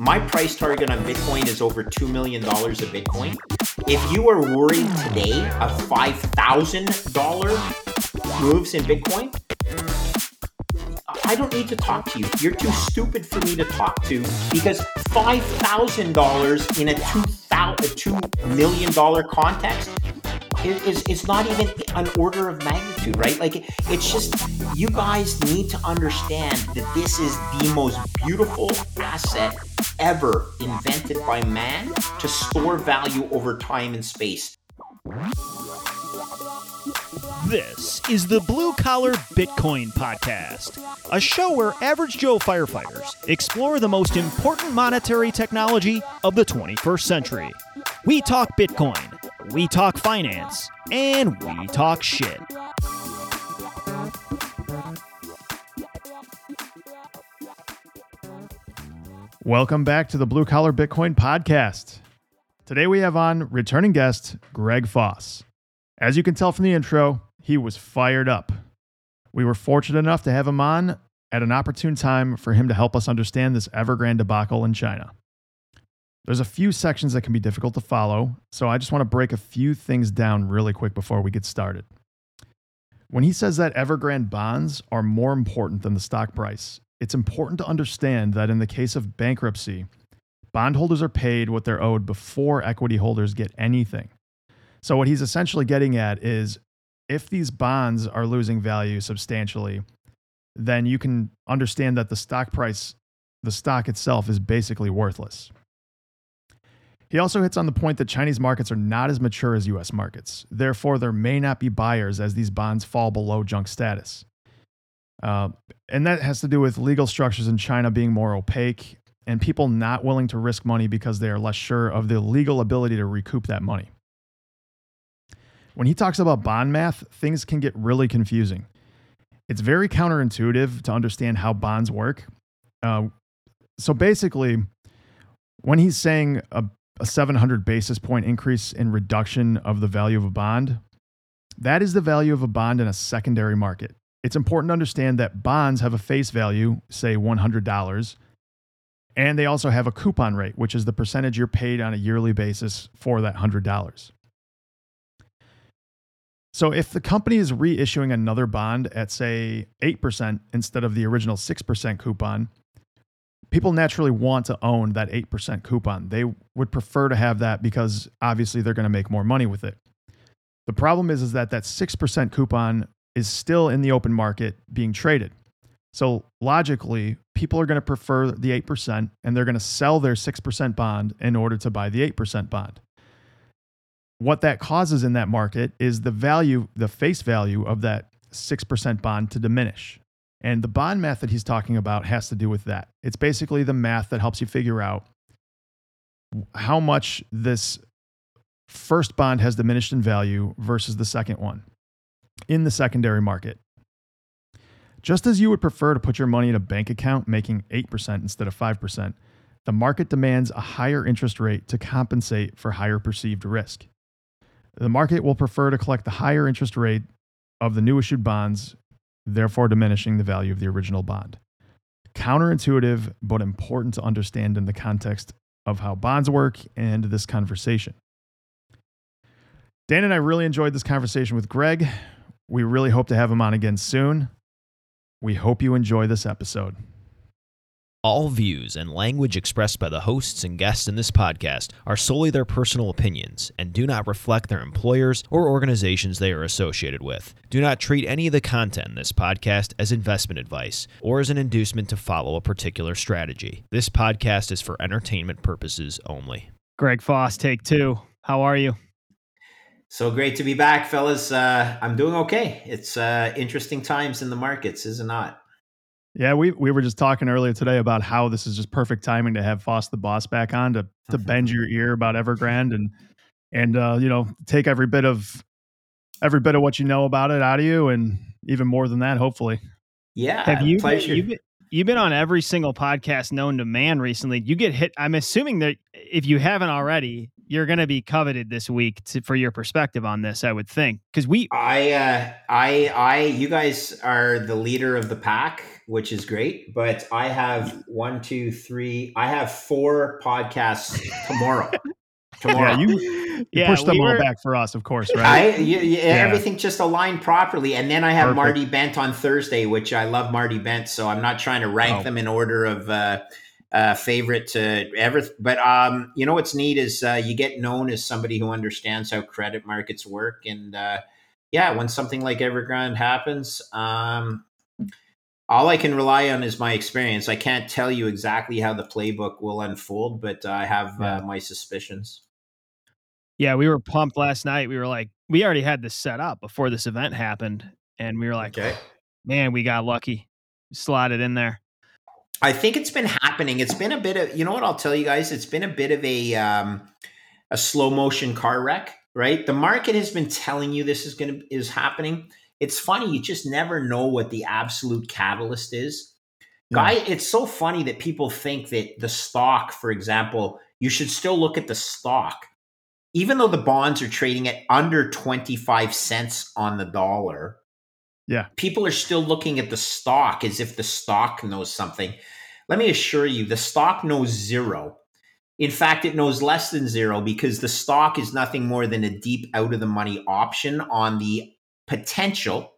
my price target on Bitcoin is over $2 million a Bitcoin. If you are worried today of $5,000 moves in Bitcoin, I don't need to talk to you. You're too stupid for me to talk to because $5,000 in a $2 million context is, is not even an order of magnitude, right? Like it's just you guys need to understand that this is the most beautiful asset ever invented by man to store value over time and space. This is the Blue Collar Bitcoin Podcast, a show where average Joe firefighters explore the most important monetary technology of the 21st century. We talk Bitcoin we talk finance, and we talk shit. Welcome back to the Blue Collar Bitcoin Podcast. Today we have on returning guest Greg Foss. As you can tell from the intro, he was fired up. We were fortunate enough to have him on at an opportune time for him to help us understand this Evergrande debacle in China. There's a few sections that can be difficult to follow, so I just want to break a few things down really quick before we get started. When he says that Evergrande bonds are more important than the stock price, it's important to understand that in the case of bankruptcy, bondholders are paid what they're owed before equity holders get anything. So, what he's essentially getting at is if these bonds are losing value substantially, then you can understand that the stock price, the stock itself, is basically worthless. He also hits on the point that Chinese markets are not as mature as US markets. Therefore, there may not be buyers as these bonds fall below junk status. Uh, and that has to do with legal structures in China being more opaque and people not willing to risk money because they are less sure of the legal ability to recoup that money. When he talks about bond math, things can get really confusing. It's very counterintuitive to understand how bonds work. Uh, so basically, when he's saying a a 700 basis point increase in reduction of the value of a bond. That is the value of a bond in a secondary market. It's important to understand that bonds have a face value, say $100, and they also have a coupon rate, which is the percentage you're paid on a yearly basis for that $100. So if the company is reissuing another bond at, say, 8% instead of the original 6% coupon, people naturally want to own that 8% coupon. They would prefer to have that because obviously they're going to make more money with it. The problem is, is that that 6% coupon is still in the open market being traded. So logically, people are going to prefer the 8% and they're going to sell their 6% bond in order to buy the 8% bond. What that causes in that market is the value, the face value of that 6% bond to diminish. And the bond math that he's talking about has to do with that. It's basically the math that helps you figure out how much this first bond has diminished in value versus the second one in the secondary market. Just as you would prefer to put your money in a bank account making 8% instead of 5%, the market demands a higher interest rate to compensate for higher perceived risk. The market will prefer to collect the higher interest rate of the new issued bonds therefore diminishing the value of the original bond. Counterintuitive, but important to understand in the context of how bonds work and this conversation. Dan and I really enjoyed this conversation with Greg. We really hope to have him on again soon. We hope you enjoy this episode. All views and language expressed by the hosts and guests in this podcast are solely their personal opinions and do not reflect their employers or organizations they are associated with. Do not treat any of the content in this podcast as investment advice or as an inducement to follow a particular strategy. This podcast is for entertainment purposes only. Greg Foss, take two. How are you? So great to be back, fellas. Uh, I'm doing okay. It's uh, interesting times in the markets, is it not? Yeah, we we were just talking earlier today about how this is just perfect timing to have Foss the boss back on to to bend your ear about Evergrande and and uh, you know take every bit of every bit of what you know about it out of you and even more than that, hopefully. Yeah, have you pleasure. You've been, you've been on every single podcast known to man recently. You get hit. I'm assuming that if you haven't already, you're going to be coveted this week to, for your perspective on this. I would think because we, I, uh, I, I, you guys are the leader of the pack, which is great. But I have one, two, three. I have four podcasts tomorrow. tomorrow. Yeah, you, you Yeah, pushed them we all were- back for us, of course, right? I, y- y- everything just aligned properly, and then I have Perfect. Marty Bent on Thursday, which I love Marty Bent. So I'm not trying to rank Oh. them in order of uh, uh, favorite to ever. But um, you know what's neat is uh, you get known as somebody who understands how credit markets work, and uh, yeah, when something like Evergrande happens, um, all I can rely on is my experience. I can't tell you exactly how the playbook will unfold, but I have Yeah. uh, my suspicions. Yeah, we were pumped last night. We were like, we already had this set up before this event happened, and we were like, Okay. man, we got lucky, slotted in there. I think it's been happening. It's been a bit of you know what I'll tell you guys. It's been a bit of a um, a slow motion car wreck, right? The market has been telling you this is going to is happening. It's funny. You just never know what the absolute catalyst is. Guy, it's so funny that people think that the stock, for example, you should still look at the stock, even though the bonds are trading at under twenty five cents on the dollar Yeah. people are still looking at the stock as if the stock knows something. Let me assure you, the stock knows zero. In fact, it knows less than zero because the stock is nothing more than a deep out of the money option on the potential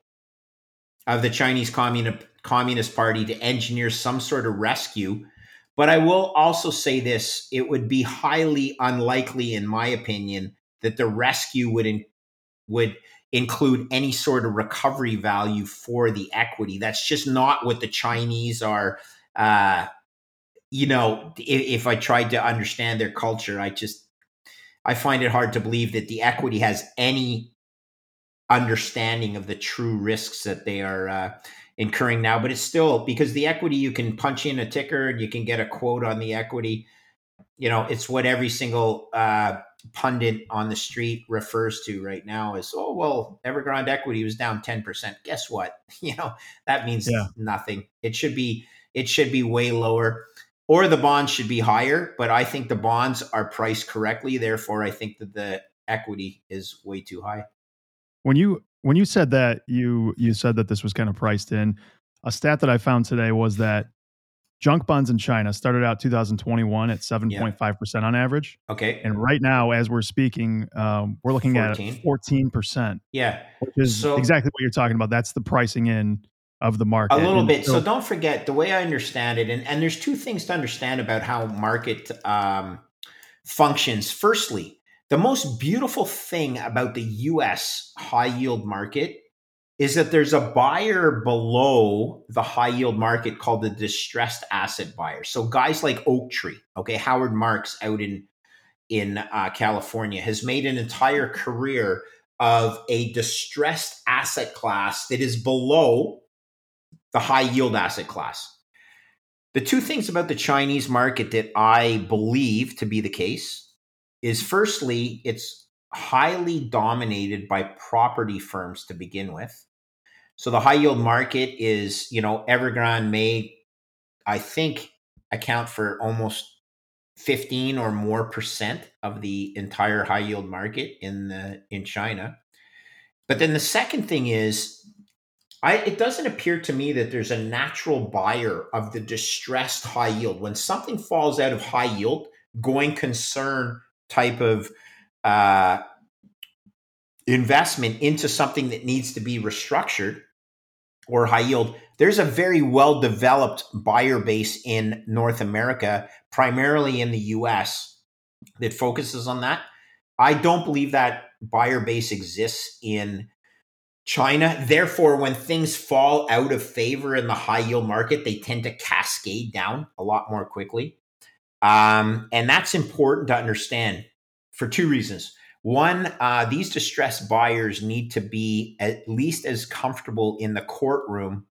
of the Chinese Communist Communist Party to engineer some sort of rescue. But I will also say this it would be highly unlikely, in my opinion, that the rescue would, in, would include any sort of recovery value for the equity. That's just not what the Chinese are. Uh, you know, if, if I tried to understand their culture, I just I find it hard to believe that the equity has any understanding of the true risks that they are uh, incurring now. But it's still because the equity you can punch in a ticker and you can get a quote on the equity. You know, it's what every single uh, pundit on the street refers to right now is oh well evergrande equity was down 10% guess what you know that means Yeah. nothing it should be it should be way lower or the bonds should be higher but i think the bonds are priced correctly therefore i think that the equity is way too high when you when you said that you you said that this was kind of priced in a stat that i found today was that junk bonds in china started out 2021 at 7.5% on average okay. and right now as we're speaking um, we're looking 14. at 14% yeah. which is So- exactly what you're talking about. That's the pricing in of the market a little And bit. So don't forget the way i understand it and, and there's two things to understand about how market um, functions. Firstly the most beautiful thing about the us high yield market is that there's a buyer below the high yield market called the distressed asset buyer so guys like Oaktree okay howard marks out in in uh, california has made an entire career of a distressed asset class that is below the high yield asset class. The two things about the Chinese market that I believe to be the case is firstly, it's highly dominated by property firms to begin with. So the high yield market is, you know, Evergrande may, I think, account for almost 15 or more percent of the entire high yield market in the in China. But then the second thing is I, it doesn't appear to me that there's a natural buyer of the distressed high yield. When something falls out of high yield, going concern type of uh, investment into something that needs to be restructured or high yield, there's a very well developed buyer base in North America, primarily in the US, that focuses on that. I don't believe that buyer base exists in China. Therefore, when things fall out of favor in the high yield market, they tend to cascade down a lot more quickly. Um, and that's important to understand for two reasons. One, uh, these distressed buyers need to be at least as comfortable in the courtroom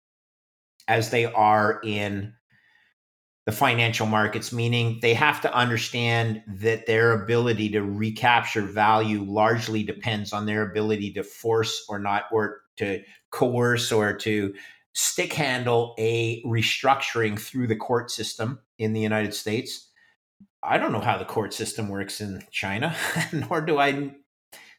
as they are in the financial markets, meaning they have to understand that their ability to recapture value largely depends on their ability to force or not, or to coerce or to stick handle a restructuring through the court system in the United States. I don't know how the court system works in China, nor do I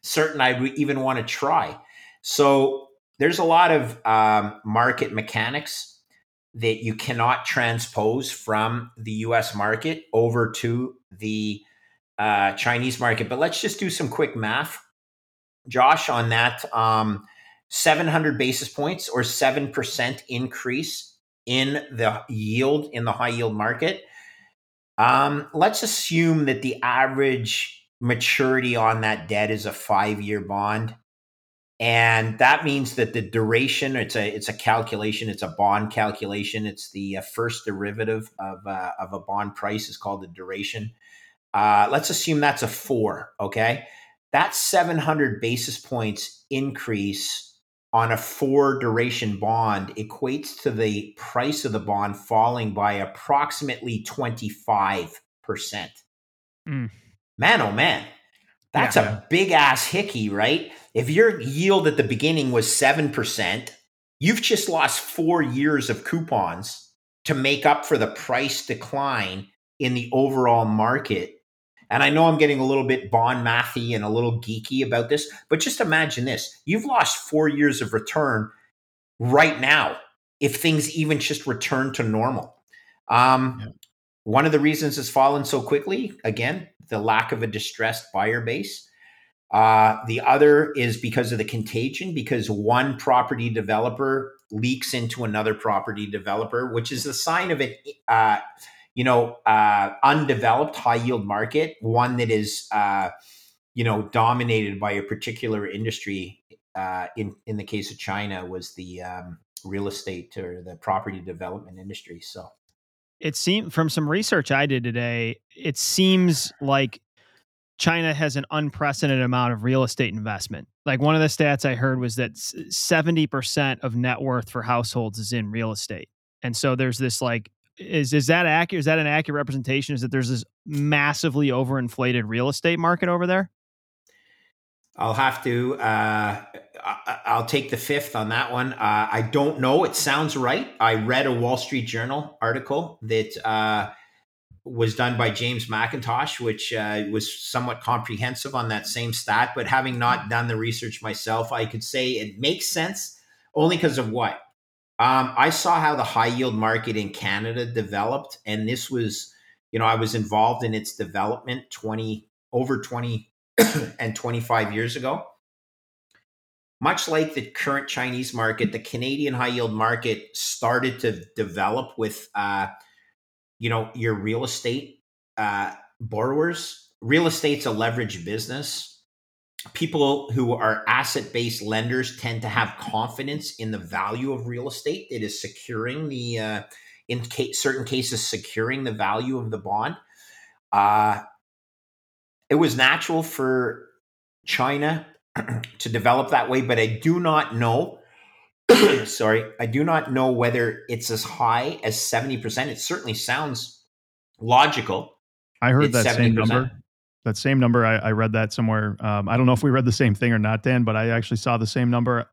certain I would even want to try. So there's a lot of um, market mechanics that you cannot transpose from the U.S. market over to the uh, Chinese market. But let's just do some quick math, Josh, on that. Um, 700 basis points or 7% increase in the yield in the high yield market. Um, let's assume that the average maturity on that debt is a five year bond. And that means that the duration, it's a it's a calculation, it's a bond calculation. It's the uh, first derivative of, uh, of a bond price is called the duration. Uh, let's assume that's a four, okay? That 700 basis points increase on a four duration bond equates to the price of the bond falling by approximately 25%. Mm. Man, oh man, that's yeah. a big ass hickey, right? If your yield at the beginning was 7%, you've just lost four years of coupons to make up for the price decline in the overall market and I know I'm getting a little bit bond mathy and a little geeky about this, but just imagine this. You've lost four years of return right now if things even just return to normal. Um, yeah. One of the reasons it's fallen so quickly, again, the lack of a distressed buyer base. Uh, the other is because of the contagion, because one property developer leaks into another property developer, which is a sign of it. Uh, you know, uh, undeveloped high yield market, one that is, uh, you know, dominated by a particular industry. Uh, in in the case of China, was the um, real estate or the property development industry. So, it seemed from some research I did today, it seems like China has an unprecedented amount of real estate investment. Like one of the stats I heard was that 70% of net worth for households is in real estate. And so there's this like is is that accurate? Is that an accurate representation? Is that there's this massively overinflated real estate market over there? I'll have to. Uh, I'll take the fifth on that one. Uh, I don't know. It sounds right. I read a Wall Street Journal article that uh, was done by James Mackintosh, which uh, was somewhat comprehensive on that same stat. But having not done the research myself, I could say it makes sense only because of what um, I saw how the high yield market in Canada developed, and this was, you know, I was involved in its development 20 over 20 and 25 years ago. Much like the current Chinese market, the Canadian high yield market started to develop with, uh, you know, your real estate uh, borrowers. Real estate's a leveraged business people who are asset based lenders tend to have confidence in the value of real estate. It is securing the, uh, in case, certain cases, securing the value of the bond. Uh, it was natural for China to develop that way, but I do not know. sorry, I do not know whether it's as high as 70%. It certainly sounds logical. I heard that 70%. same number that same number. I, I read that somewhere. Um, I don't know if we read the same thing or not, Dan, but I actually saw the same number.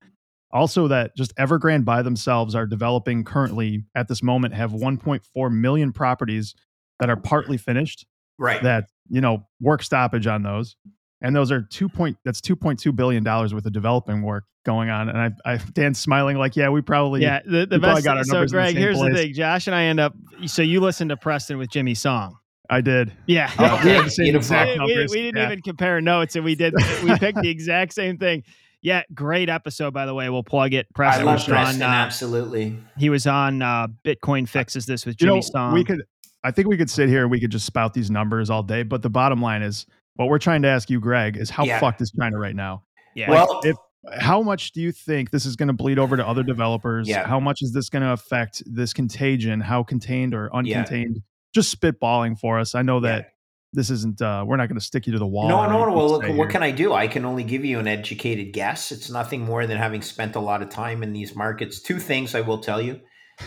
Also, that just Evergrande by themselves are developing currently at this moment have 1.4 million properties that are partly finished. Right. That you know work stoppage on those, and those are two point. That's 2.2 billion dollars worth of developing work going on. And I, I Dan's smiling like, yeah, we probably yeah. The, the best. Got our so Greg, the here's place. the thing. Josh and I end up. So you listen to Preston with Jimmy Song. I did. Yeah. Oh, we the same exact we, we, we, didn't yeah. even compare notes and we did we picked the exact same thing. Yeah, great episode by the way. We'll plug it. Preston I love Preston, on, uh, absolutely. He was on uh, Bitcoin fixes this with Jimmy you know, Song. We could I think we could sit here and we could just spout these numbers all day, but the bottom line is what we're trying to ask you, Greg, is how yeah. fucked is China right now? Yeah. Well, if, how much do you think this is going to bleed over to other developers? Yeah. How much is this going to affect this contagion? How contained or uncontained? Yeah. Just spitballing for us. I know that yeah. this isn't uh we're not going to stick you to the wall no no no well look what can i do? I can only give you an educated guess. It's nothing more than having spent a lot of time in these markets. Two things i will tell you.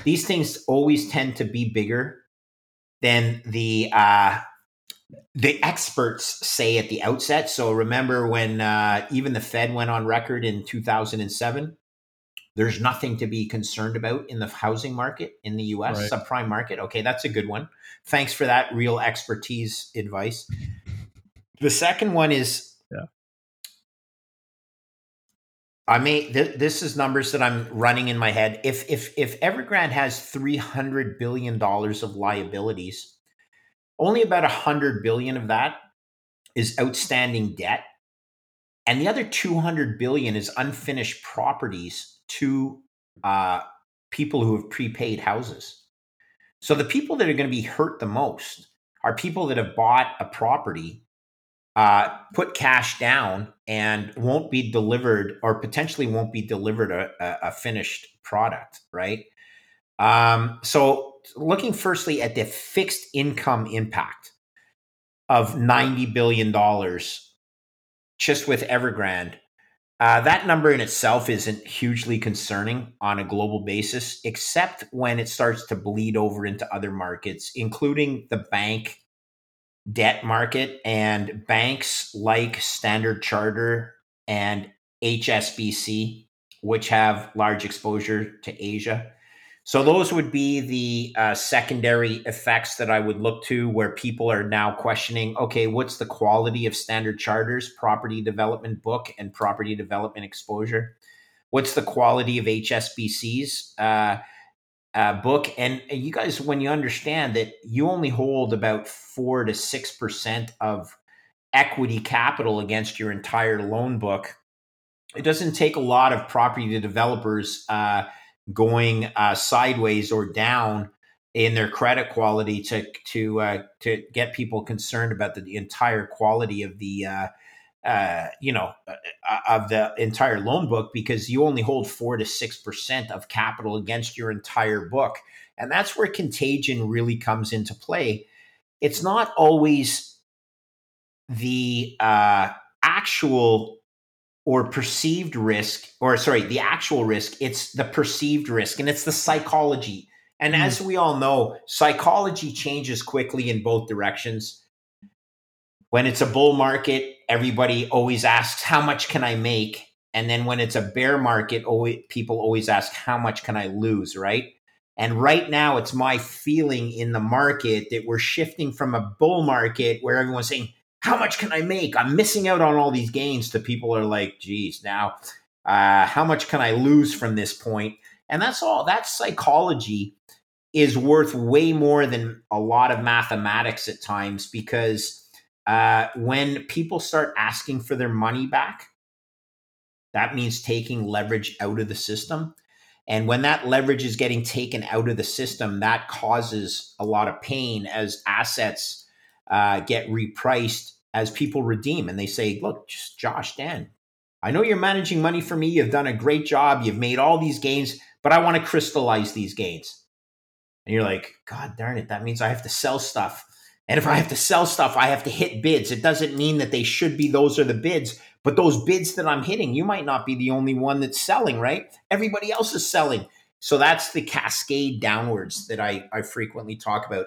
These things always tend to be bigger than the uh the experts say at the outset. So remember when uh even the fed went on record in 2007 there's nothing to be concerned about in the housing market in the US, Right. subprime market. Okay, that's a good one. Thanks for that real expertise advice. The second one is Yeah. I may th- this is numbers that I'm running in my head. If if if Evergrande has 300 billion dollars of liabilities, only about 100 billion of that is outstanding debt and the other 200 billion is unfinished properties to uh, people who have prepaid houses so the people that are going to be hurt the most are people that have bought a property uh, put cash down and won't be delivered or potentially won't be delivered a, a, finished product right um, so looking firstly at the fixed income impact of $90 billion just with Evergrande. Uh, that number in itself isn't hugely concerning on a global basis, except when it starts to bleed over into other markets, including the bank debt market and banks like Standard Charter and HSBC, which have large exposure to Asia. So those would be the uh, secondary effects that I would look to, where people are now questioning, okay, what's the quality of Standard Charter's property development book and property development exposure? What's the quality of HSBC's uh, uh, book? And you guys, when you understand that you only hold about four to six percent of equity capital against your entire loan book, it doesn't take a lot of property developers. Uh, going uh, sideways or down in their credit quality to to uh, to get people concerned about the, the entire quality of the uh, uh you know uh, of the entire loan book because you only hold four to six percent of capital against your entire book, and that's where contagion really comes into play. It's not always the uh, actual or perceived risk, or sorry, the actual risk, it's the perceived risk and it's the psychology. And mm. as we all know, psychology changes quickly in both directions. When it's a bull market, everybody always asks, How much can I make? And then when it's a bear market, always, people always ask, How much can I lose? Right. And right now, it's my feeling in the market that we're shifting from a bull market where everyone's saying, how much can I make? I'm missing out on all these gains. To people are like, geez, now uh, how much can I lose from this point? And that's all. That psychology is worth way more than a lot of mathematics at times because uh, when people start asking for their money back, that means taking leverage out of the system. And when that leverage is getting taken out of the system, that causes a lot of pain as assets uh, get repriced as people redeem and they say, look, Josh, Dan, I know you're managing money for me. You've done a great job. You've made all these gains, but I want to crystallize these gains. And you're like, God darn it, that means I have to sell stuff. And if I have to sell stuff, I have to hit bids. It doesn't mean that they should be those are the bids, but those bids that I'm hitting, you might not be the only one that's selling, right? Everybody else is selling. So that's the cascade downwards that I, I frequently talk about.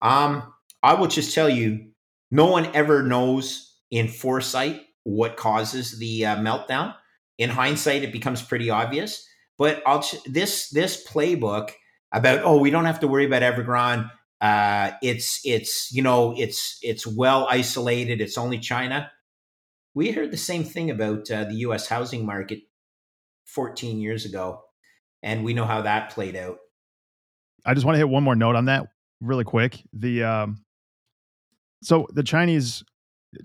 Um, I will just tell you, no one ever knows in foresight what causes the uh, meltdown. In hindsight, it becomes pretty obvious. But I'll ch- this this playbook about oh we don't have to worry about Evergrande. Uh, it's it's you know it's it's well isolated. It's only China. We heard the same thing about uh, the U.S. housing market 14 years ago, and we know how that played out. I just want to hit one more note on that really quick. The um, so the Chinese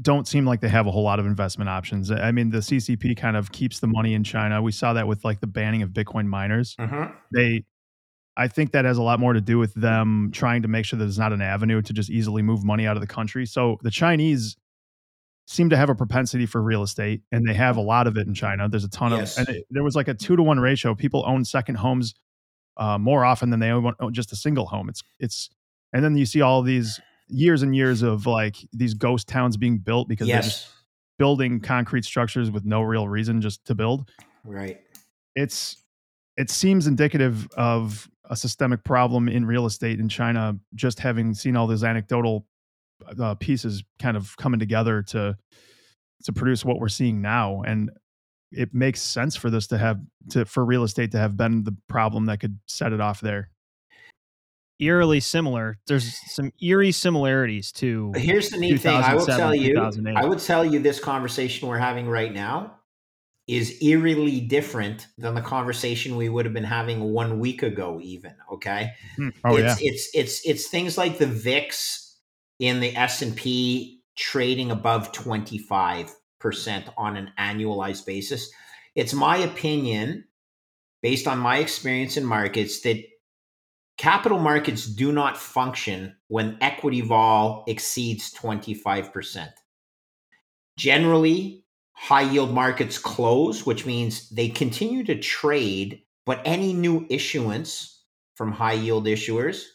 don't seem like they have a whole lot of investment options. I mean, the CCP kind of keeps the money in China. We saw that with like the banning of Bitcoin miners. Mm-hmm. They, I think that has a lot more to do with them trying to make sure that there's not an avenue to just easily move money out of the country. So the Chinese seem to have a propensity for real estate, and they have a lot of it in China. There's a ton Yes. of, and it, there was like a two to one ratio. People own second homes uh, more often than they own, own just a single home. It's it's, and then you see all these years and years of like these ghost towns being built because they're just building concrete structures with no real reason just to build. right. It's it seems indicative of a systemic problem in real estate in China. Just having seen all these anecdotal uh, pieces kind of coming together to to produce what we're seeing now, and it makes sense for this to have to for real estate to have been the problem that could set it off there. Eerily similar. There's some eerie similarities to. Here's the neat thing. I will tell you. I would tell you this conversation we're having right now is eerily different than the conversation we would have been having one week ago. Even okay. Hmm. Oh it's, yeah. It's it's it's things like the VIX in the S and P trading above twenty five percent on an annualized basis. It's my opinion, based on my experience in markets, that capital markets do not function when equity vol exceeds 25%. Generally, high yield markets close, which means they continue to trade, but any new issuance from high yield issuers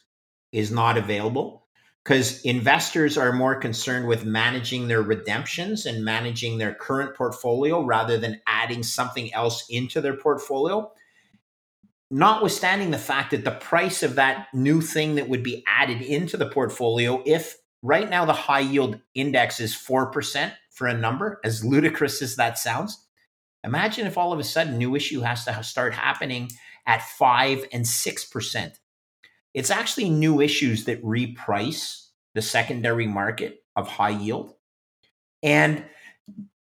is not available because investors are more concerned with managing their redemptions and managing their current portfolio rather than adding something else into their portfolio. Notwithstanding the fact that the price of that new thing that would be added into the portfolio, if right now the high yield index is 4% for a number, as ludicrous as that sounds, imagine if all of a sudden new issue has to start happening at 5 and 6% it's actually new issues that reprice the secondary market of high yield. And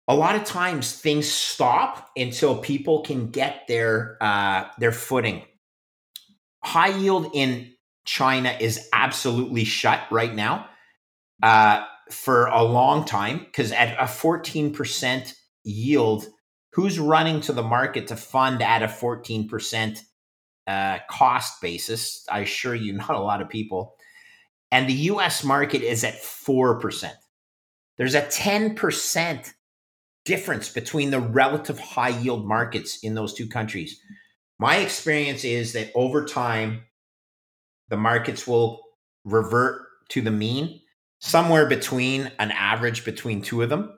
a lot of times things stop until people can get their uh, their footing. High yield in China is absolutely shut right now uh, for a long time because at a 14% yield, who's running to the market to fund at a 14% uh, cost basis. I assure you, not a lot of people. And the US market is at 4%. There's a 10% difference between the relative high yield markets in those two countries. My experience is that over time, the markets will revert to the mean, somewhere between an average between two of them.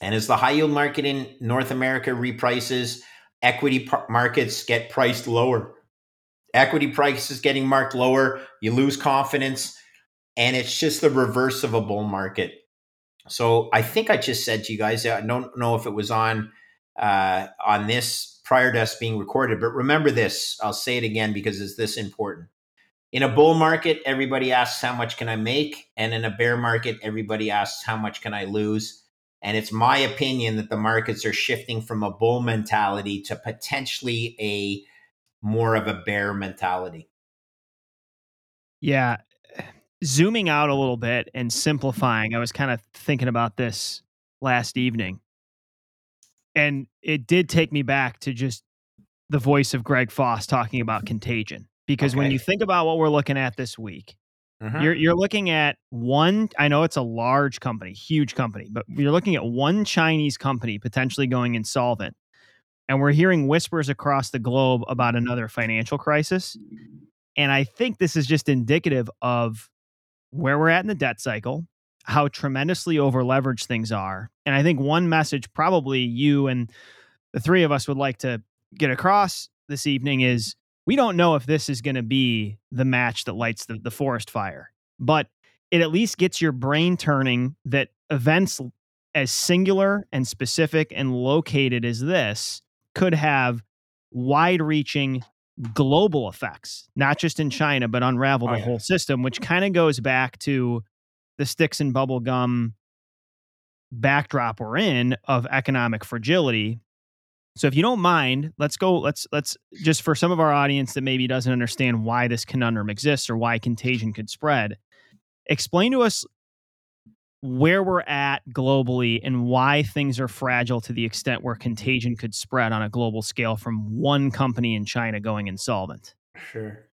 And as the high yield market in North America reprices, equity markets get priced lower. Equity prices getting marked lower, you lose confidence, and it's just the reverse of a bull market. So I think I just said to you guys, I don't know if it was on uh, on this prior to us being recorded, but remember this. I'll say it again because it's this important. In a bull market, everybody asks how much can I make, and in a bear market, everybody asks how much can I lose. And it's my opinion that the markets are shifting from a bull mentality to potentially a more of a bear mentality. Yeah. Zooming out a little bit and simplifying, I was kind of thinking about this last evening. And it did take me back to just the voice of Greg Foss talking about contagion. Because okay. when you think about what we're looking at this week, Mm-hmm. You're you're looking at one. I know it's a large company, huge company, but you're looking at one Chinese company potentially going insolvent, and we're hearing whispers across the globe about another financial crisis. And I think this is just indicative of where we're at in the debt cycle, how tremendously over leveraged things are. And I think one message probably you and the three of us would like to get across this evening is we don't know if this is going to be the match that lights the, the forest fire, but it at least gets your brain turning that events as singular and specific and located as this could have wide reaching global effects, not just in mm-hmm. China, but unravel oh, the yeah. whole system, which kind of goes back to the sticks and bubble gum backdrop we're in of economic fragility so if you don't mind, let's go. Let's let's just for some of our audience that maybe doesn't understand why this conundrum exists or why contagion could spread. Explain to us where we're at globally and why things are fragile to the extent where contagion could spread on a global scale from one company in China going insolvent. Sure,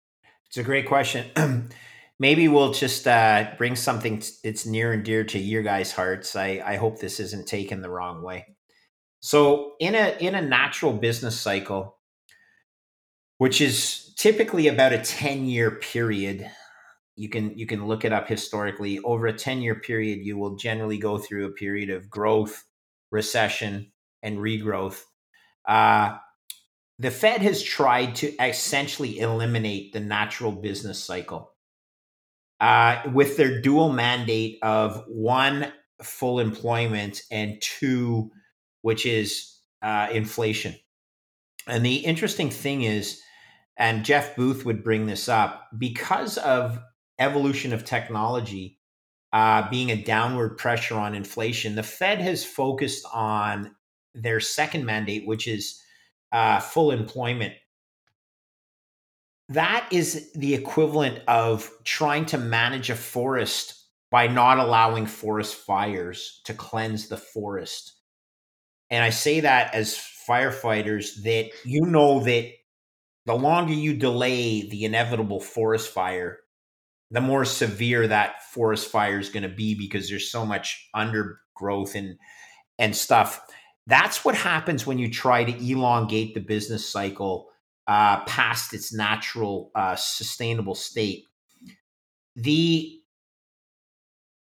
it's a great question. maybe we'll just uh, bring something that's near and dear to your guys' hearts. I, I hope this isn't taken the wrong way. So in a in a natural business cycle, which is typically about a 10 year period, you can you can look it up historically. Over a 10 year period, you will generally go through a period of growth, recession, and regrowth. Uh, the Fed has tried to essentially eliminate the natural business cycle uh, with their dual mandate of one, full employment, and two, which is uh, inflation. And the interesting thing is, and Jeff Booth would bring this up, because of evolution of technology uh, being a downward pressure on inflation, the Fed has focused on their second mandate, which is uh, full employment. That is the equivalent of trying to manage a forest by not allowing forest fires to cleanse the forest. And I say that as firefighters that you know that the longer you delay the inevitable forest fire, the more severe that forest fire is going to be because there's so much undergrowth and and stuff. That's what happens when you try to elongate the business cycle uh, past its natural uh, sustainable state. The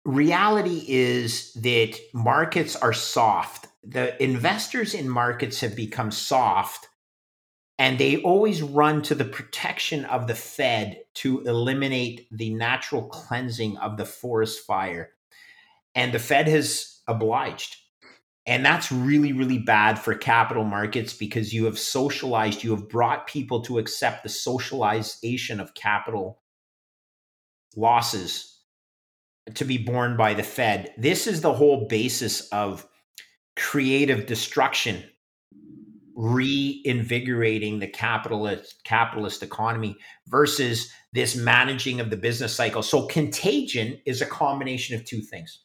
reality is that markets are soft. The investors in markets have become soft and they always run to the protection of the Fed to eliminate the natural cleansing of the forest fire. And the Fed has obliged. And that's really, really bad for capital markets because you have socialized, you have brought people to accept the socialization of capital losses to be borne by the Fed. This is the whole basis of creative destruction reinvigorating the capitalist capitalist economy versus this managing of the business cycle. So contagion is a combination of two things.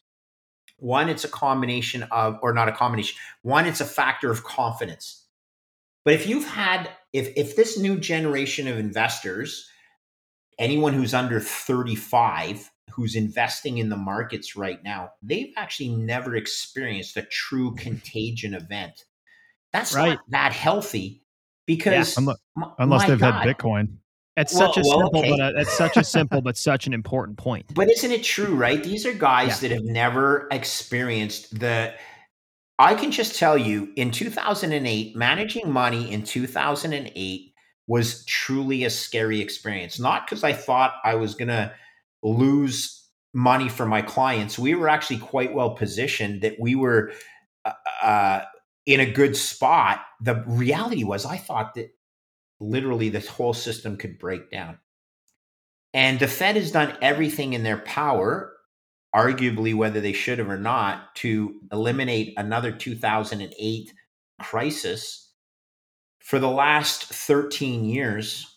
One, it's a combination of, or not a combination. One, it's a factor of confidence. But if you've had, if if this new generation of investors, anyone who's under 35 who's investing in the markets right now, they've actually never experienced a true contagion event that's right. not that healthy because yeah, unless, they've God. had Bitcoin. It's well, such a well, simple, okay. but a, it's such a simple but such an important point. But isn't it true, right? These are guys yeah. that have never experienced the. I can just tell you, in 2008, managing money in 2008 was truly a scary experience. Not because I thought I was going to lose money for my clients. We were actually quite well positioned that we were uh, uh in a good spot. The reality was, I thought that literally the whole system could break down. And the Fed has done everything in their power, arguably whether they should have or not, to eliminate another 2008 crisis for the last 13 years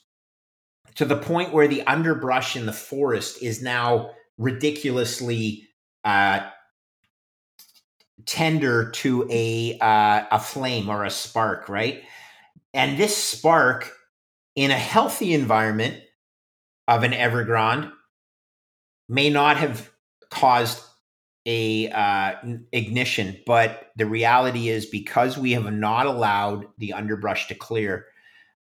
to the point where the underbrush in the forest is now ridiculously uh, tender to a uh, a flame or a spark, right? And this spark in a healthy environment of an Evergrande may not have caused a uh, ignition, but the reality is because we have not allowed the underbrush to clear,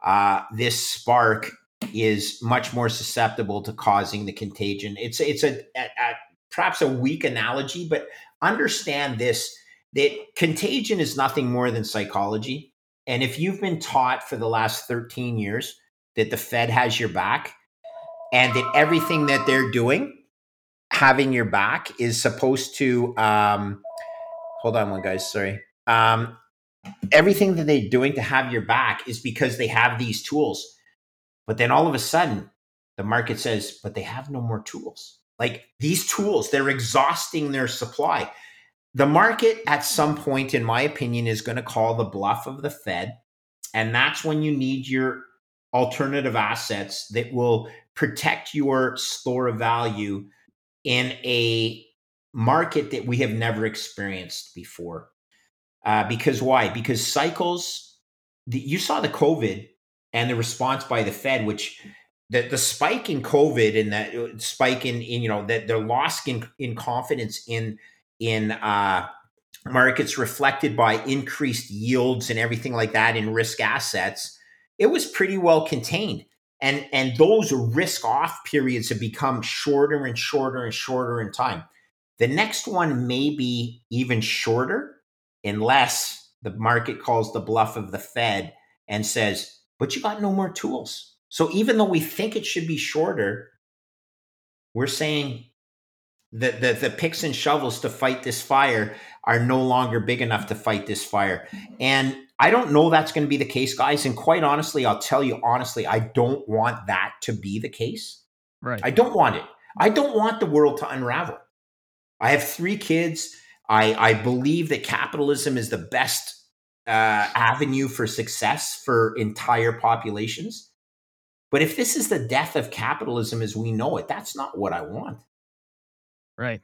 uh, this spark is much more susceptible to causing the contagion. It's it's a, a, a perhaps a weak analogy, but understand this that contagion is nothing more than psychology. And if you've been taught for the last 13 years that the Fed has your back and that everything that they're doing, having your back, is supposed to, um, hold on one, guys, sorry. Um, everything that they're doing to have your back is because they have these tools. But then all of a sudden, the market says, but they have no more tools. Like these tools, they're exhausting their supply. The market, at some point, in my opinion, is going to call the bluff of the Fed. And that's when you need your alternative assets that will protect your store of value in a market that we have never experienced before. Uh, because why? Because cycles, the, you saw the COVID and the response by the Fed, which the, the spike in COVID and that uh, spike in, in you know that the loss in, in confidence in in uh, markets reflected by increased yields and everything like that in risk assets, it was pretty well contained. And and those risk off periods have become shorter and shorter and shorter in time. The next one may be even shorter unless the market calls the bluff of the Fed and says, but you got no more tools. So even though we think it should be shorter, we're saying that the the picks and shovels to fight this fire are no longer big enough to fight this fire. And I don't know that's going to be the case, guys. And quite honestly, I'll tell you honestly, I don't want that to be the case. Right. I don't want it. I don't want the world to unravel. I have three kids. I, I believe that capitalism is the best uh, avenue for success for entire populations. But if this is the death of capitalism as we know it, that's not what I want. Right.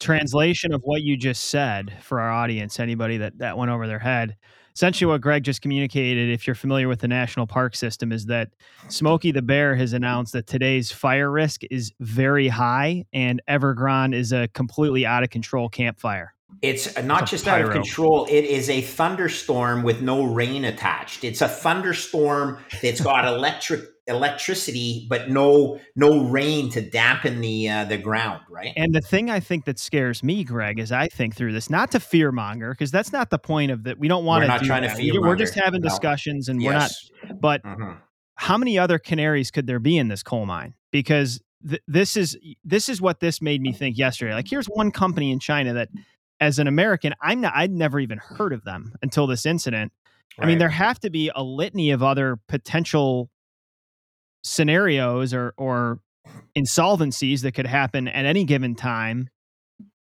Translation of what you just said for our audience, anybody that that went over their head. Essentially, what Greg just communicated, if you're familiar with the national park system, is that Smokey the Bear has announced that today's fire risk is very high, and Evergrande is a completely out of control campfire. It's uh, not It's just out of control. It is a thunderstorm with no rain attached. It's a thunderstorm that's got electric electricity, but no no rain to dampen the uh, the ground. Right? And the thing I think that scares me, Greg, is I think through this, not to fear monger, because that's not the point of that. We don't want We're to not do trying to that. fear We're just having No. discussions, and yes. we're not. But Mhm. how many other canaries could there be in this coal mine? Because th- this is this is what this made me think yesterday. Like, here's one company in China that, as an American, I'm not. I'd never even heard of them until this incident. I mean, there have to be a litany of other potential scenarios or or insolvencies that could happen at any given time.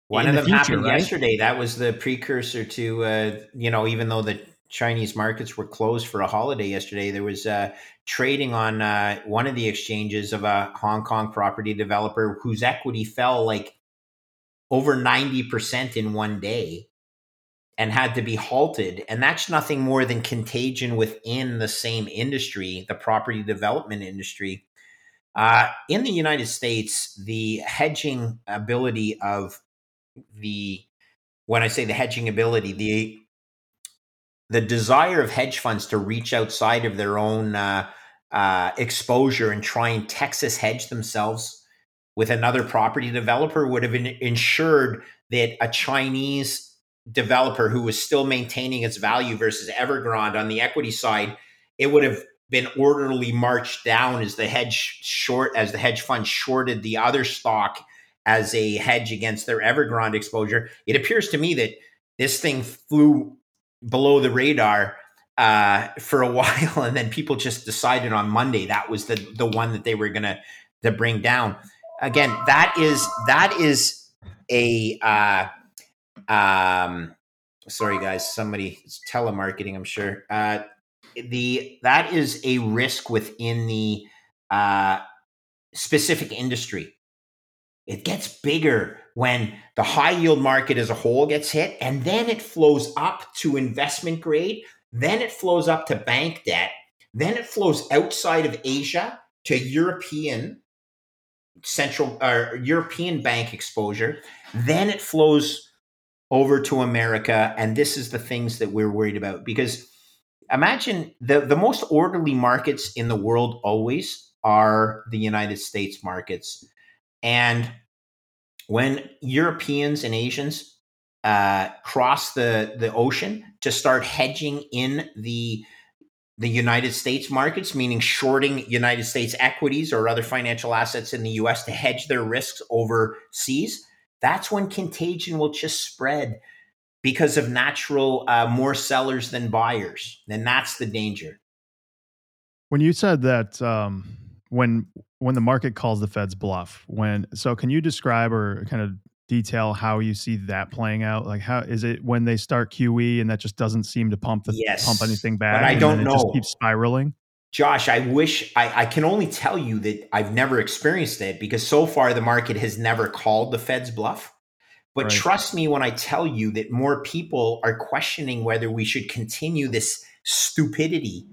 One of the them future, happened right? yesterday. That was the precursor to, uh, you know, even though the Chinese markets were closed for a holiday yesterday, there was uh, trading on uh, one of the exchanges of a Hong Kong property developer whose equity fell like over 90% in one day and had to be halted. And that's nothing more than contagion within the same industry, the property development industry. Uh, in the United States, the hedging ability of the when I say the hedging ability, the the desire of hedge funds to reach outside of their own uh, uh, exposure and try and Texas hedge themselves with another property developer would have ensured that a Chinese developer who was still maintaining its value versus Evergrande on the equity side, it would have been orderly marched down as the hedge short as the hedge fund shorted the other stock as a hedge against their Evergrande exposure. It appears to me that this thing flew below the radar uh, for a while, and then people just decided on Monday that was the the one that they were gonna to bring down. Again, that is that is a uh, um, sorry guys, somebody it's telemarketing. I'm sure uh, the that is a risk within the uh, specific industry it gets bigger when the high yield market as a whole gets hit and then it flows up to investment grade then it flows up to bank debt then it flows outside of asia to european central or european bank exposure then it flows over to america and this is the things that we're worried about. Because imagine the the most orderly markets in the world always are the united states markets. And when Europeans and Asians uh, cross the, the ocean to start hedging in the the United States markets, meaning shorting United States equities or other financial assets in the US to hedge their risks overseas, that's when contagion will just spread because of natural uh, more sellers than buyers. And that's the danger. When you said that um, when when the market calls the Fed's bluff, when so can you describe or kind of detail how you see that playing out? Like how is it when they start QE and that just doesn't seem to pump the Yes, pump anything back? I and don't then It just know. keeps spiraling. Josh, I wish I, I can only tell you that I've never experienced it because so far the market has never called the Fed's bluff. But Right. trust me when I tell you that more people are questioning whether we should continue this stupidity.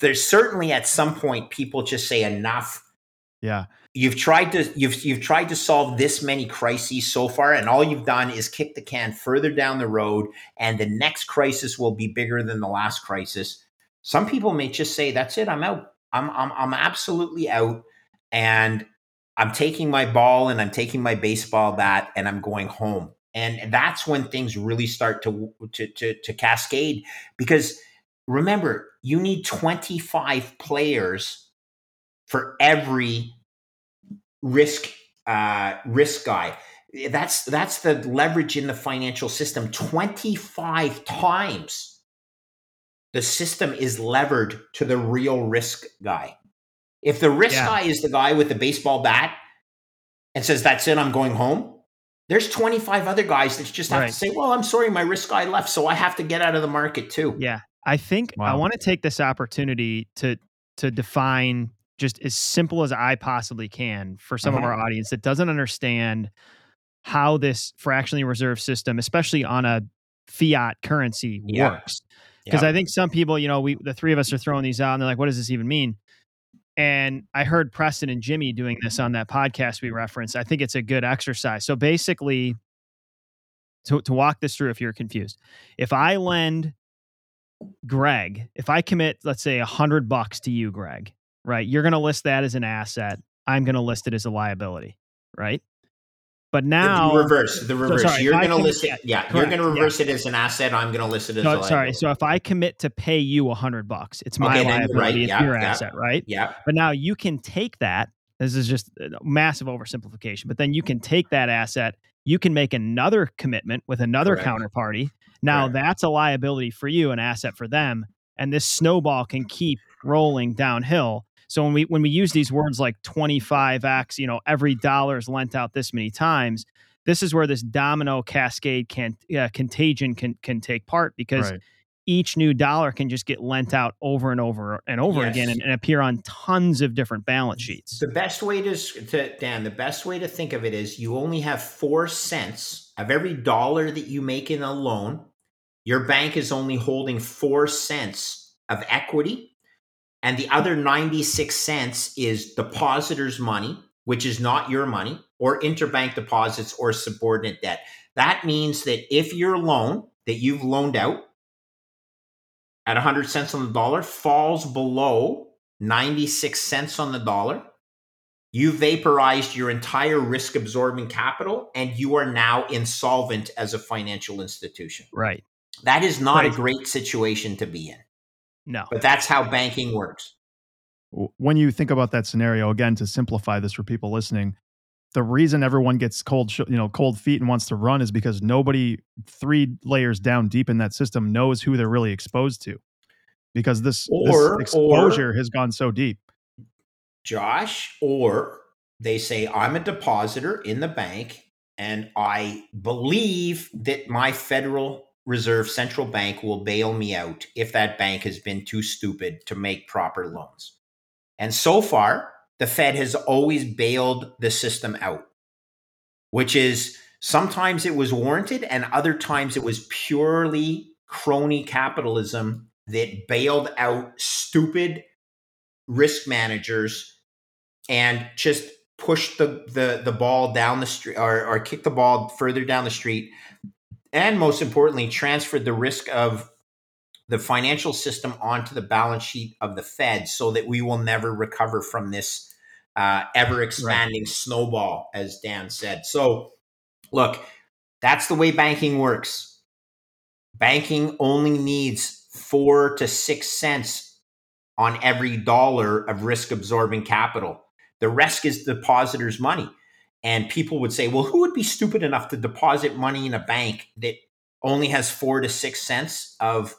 There's certainly at some point people just say enough. Yeah. You've tried to you've you've tried to solve this many crises so far, and all you've done is kick the can further down the road, and the next crisis will be bigger than the last crisis. Some people may just say, "That's it, I'm out. I'm I'm I'm absolutely out, and I'm taking my ball and I'm taking my baseball bat and I'm going home." And that's when things really start to to to, to cascade because remember, you need 25 players for every risk uh, risk guy. That's that's the leverage in the financial system. 25 times the system is levered to the real risk guy. If the risk Yeah. guy is the guy with the baseball bat and says, That's it, I'm going home, there's 25 other guys that just have Right. to say, Well, I'm sorry, my risk guy left, so I have to get out of the market too. Yeah. I think I want to take this opportunity to to define just as simple as I possibly can for some of Mhm. our audience that doesn't understand how this fractionally reserved system, especially on a fiat currency, Yeah. works. Because Yeah. I think some people, you know, we the three of us are throwing these out and they're like, what does this even mean? And I heard Preston and Jimmy doing this on that podcast we referenced. I think it's a good exercise. So basically, to, to walk this through if you're confused, if I lend Greg, if I commit, let's say a hundred bucks to you, Greg, right? You're going to list that as an asset. I'm going to list it as a liability, right? But now, the reverse, the reverse. sorry, you're going to list it. Yeah, you're going to yeah. reverse it as an asset. I'm going to list it as a no, liability. sorry. So if I commit to pay you a hundred bucks, it's my Okay, you're right. liability. It's Yeah, your yeah. asset, right? yeah, But now you can take that. This is just a massive oversimplification. But then you can take that asset. You can make another commitment with another Correct. counterparty. Now Correct. that's a liability for you, an asset for them, and this snowball can keep rolling downhill. So when we when we use these words like 25x, you know, every dollar is lent out this many times. This is where this domino cascade can uh, contagion can can take part because Right. each new dollar can just get lent out over and over and over Yes. again and, and appear on tons of different balance sheets. The best way to, to Dan, the best way to think of it is you only have four cents of every dollar that you make in a loan. Your bank is only holding four cents of equity, and the other 96 cents is depositors' money, which is not your money, or interbank deposits or subordinate debt. That means that if your loan that you've loaned out at 100 cents on the dollar falls below 96 cents on the dollar, you vaporized your entire risk absorbing capital and you are now insolvent as a financial institution. Right. That is not a great situation to be in, No. but that's how banking works. When you think about that scenario, again, to simplify this for people listening, the reason everyone gets cold, sh- you know, cold feet and wants to run is because nobody three layers down deep in that system knows who they're really exposed to, because this, Or- this exposure has gone so deep. Josh, or they say, I'm a depositor in the bank and I believe that my Federal Reserve Central Bank will bail me out if that bank has been too stupid to make proper loans. And so far, the Fed has always bailed the system out, which is sometimes it was warranted and other times it was purely crony capitalism that bailed out stupid risk managers and just pushed the the the ball down the street or, or kick the ball further down the street and most importantly transferred the risk of the financial system onto the balance sheet of the fed so that we will never recover from this uh, ever expanding snowball as dan said so look that's the way banking works banking only needs four to six cents on every dollar of risk absorbing capital. The rest is depositors' money. And people would say, well, who would be stupid enough to deposit money in a bank that only has four to six cents of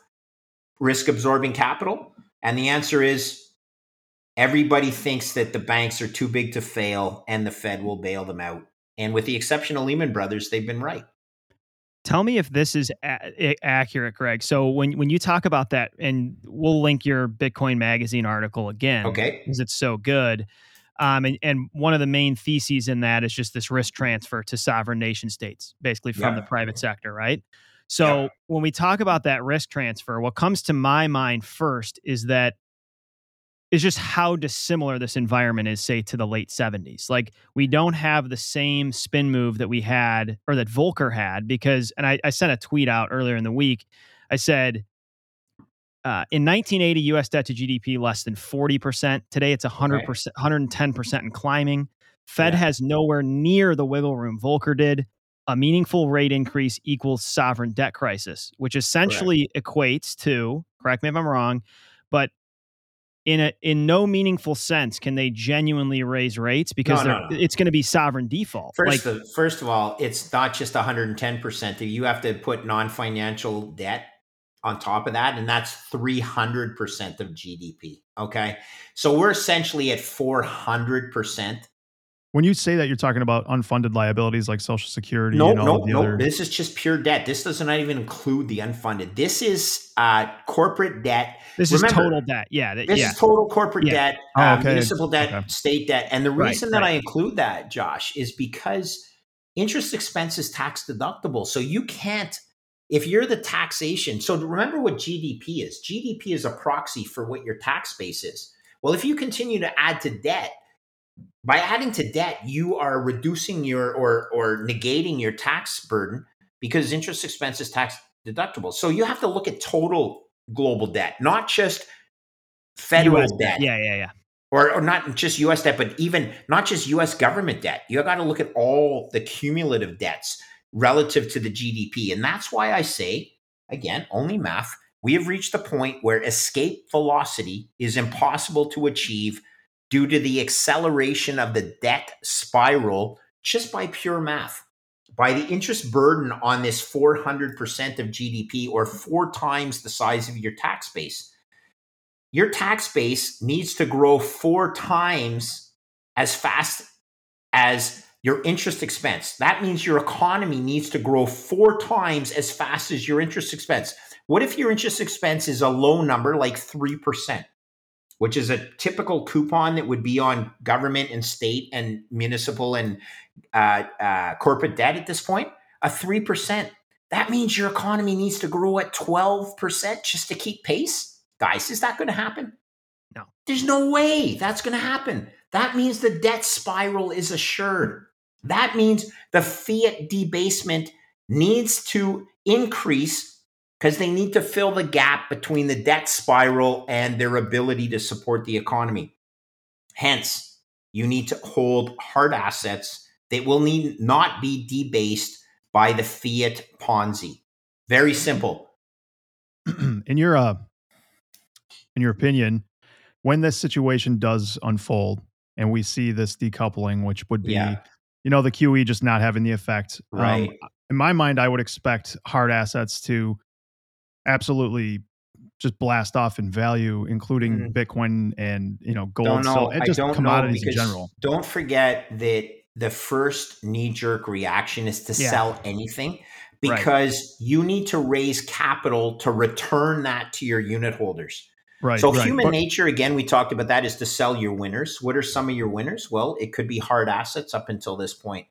risk absorbing capital? And the answer is everybody thinks that the banks are too big to fail and the Fed will bail them out. And with the exception of Lehman Brothers, they've been right. Tell me if this is a- accurate, Greg. So when when you talk about that, and we'll link your Bitcoin Magazine article again, Okay. because it's so good. Um, and, and one of the main theses in that is just this risk transfer to sovereign nation states, basically from Yeah. the private sector, right? So Yeah. when we talk about that risk transfer, what comes to my mind first is that is just how dissimilar this environment is, say, to the late 70s. Like we don't have the same spin move that we had or that Volcker had because, and I, I sent a tweet out earlier in the week. I said, uh, in 1980, US debt to GDP less than 40%. Today it's 100%, 110% and climbing. Fed Yeah. has nowhere near the wiggle room Volcker did. A meaningful rate increase equals sovereign debt crisis, which essentially equates to, correct me if I'm wrong, but in a in no meaningful sense can they genuinely raise rates because No, no, no. it's going to be sovereign default. First, like of, first of all, it's not just 110%. You have to put non financial debt on top of that, and that's 300% of GDP. Okay. So we're essentially at 400%. When you say that, you're talking about unfunded liabilities like Social Security No, no, no. other. This is just pure debt. This does not even include the unfunded. This is uh, corporate debt. this is total debt. Yeah, that, This yeah. is total corporate Yeah. debt, Oh, uh, okay. municipal debt, Okay. state debt. And the Right, reason that right. I include that, Josh, is because interest expense is tax deductible. So you can't, if you're the taxation, so remember what GDP is. GDP is a proxy for what your tax base is. Well, if you continue to add to debt, by adding to debt, you are reducing your or or negating your tax burden because interest expense is tax deductible. So you have to look at total global debt, not just federal US debt Yeah, yeah, yeah. or, or not just US debt, but even not just US government debt. You got to look at all the cumulative debts relative to the GDP. And that's why I say, again, only math. We have reached the point where escape velocity is impossible to achieve due to the acceleration of the debt spiral just by pure math. By the interest burden on this 400% of GDP or four times the size of your tax base your tax base needs to grow four times as fast as your interest expense. That means your economy needs to grow four times as fast as your interest expense. What if your interest expense is a low number like 3%, which is a typical coupon that would be on government and state and municipal and uh, uh, corporate debt at this point? A 3%. That means your economy needs to grow at 12% just to keep pace? Guys, is that going to happen? No. There's no way that's going to happen. That means the debt spiral is assured. That means the fiat debasement needs to increase because they need to fill the gap between the debt spiral and their ability to support the economy. Hence, you need to hold hard assets that will need not be debased by the fiat Ponzi. Very simple. in your uh, in your opinion, when this situation does unfold and we see this decoupling, which would be, Yeah. You know, the QE just not having the effect, um, Right. in my mind, I would expect hard assets to absolutely just blast off in value, including Bitcoin and you know gold, Mm-hmm. don't know. so and I just don't commodities know in general. Don't forget that the first knee jerk reaction is to Yeah. sell anything Right. because you need to raise capital to return that to your unit holders. Right. So right. human But- nature, again, we talked about that is to sell your winners. What are some of your winners? Well, it could be hard assets up until this point.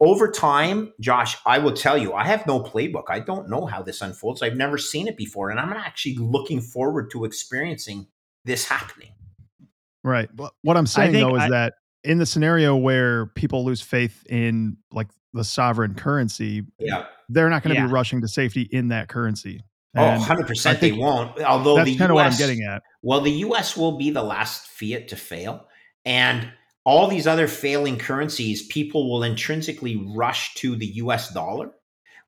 Over time, Josh, I will tell you, I have no playbook. I don't know how this unfolds. I've never seen it before, and I'm actually looking forward to experiencing this happening. Right. But what I'm saying though is I- that in the scenario where people lose faith in like the sovereign currency, Yeah. they're not going to Yeah. be rushing to safety in that currency. Oh, 100% they won't. Although that's the kind of what I'm US getting at. Well, the US will be the last fiat to fail. And all these other failing currencies, people will intrinsically rush to the US dollar,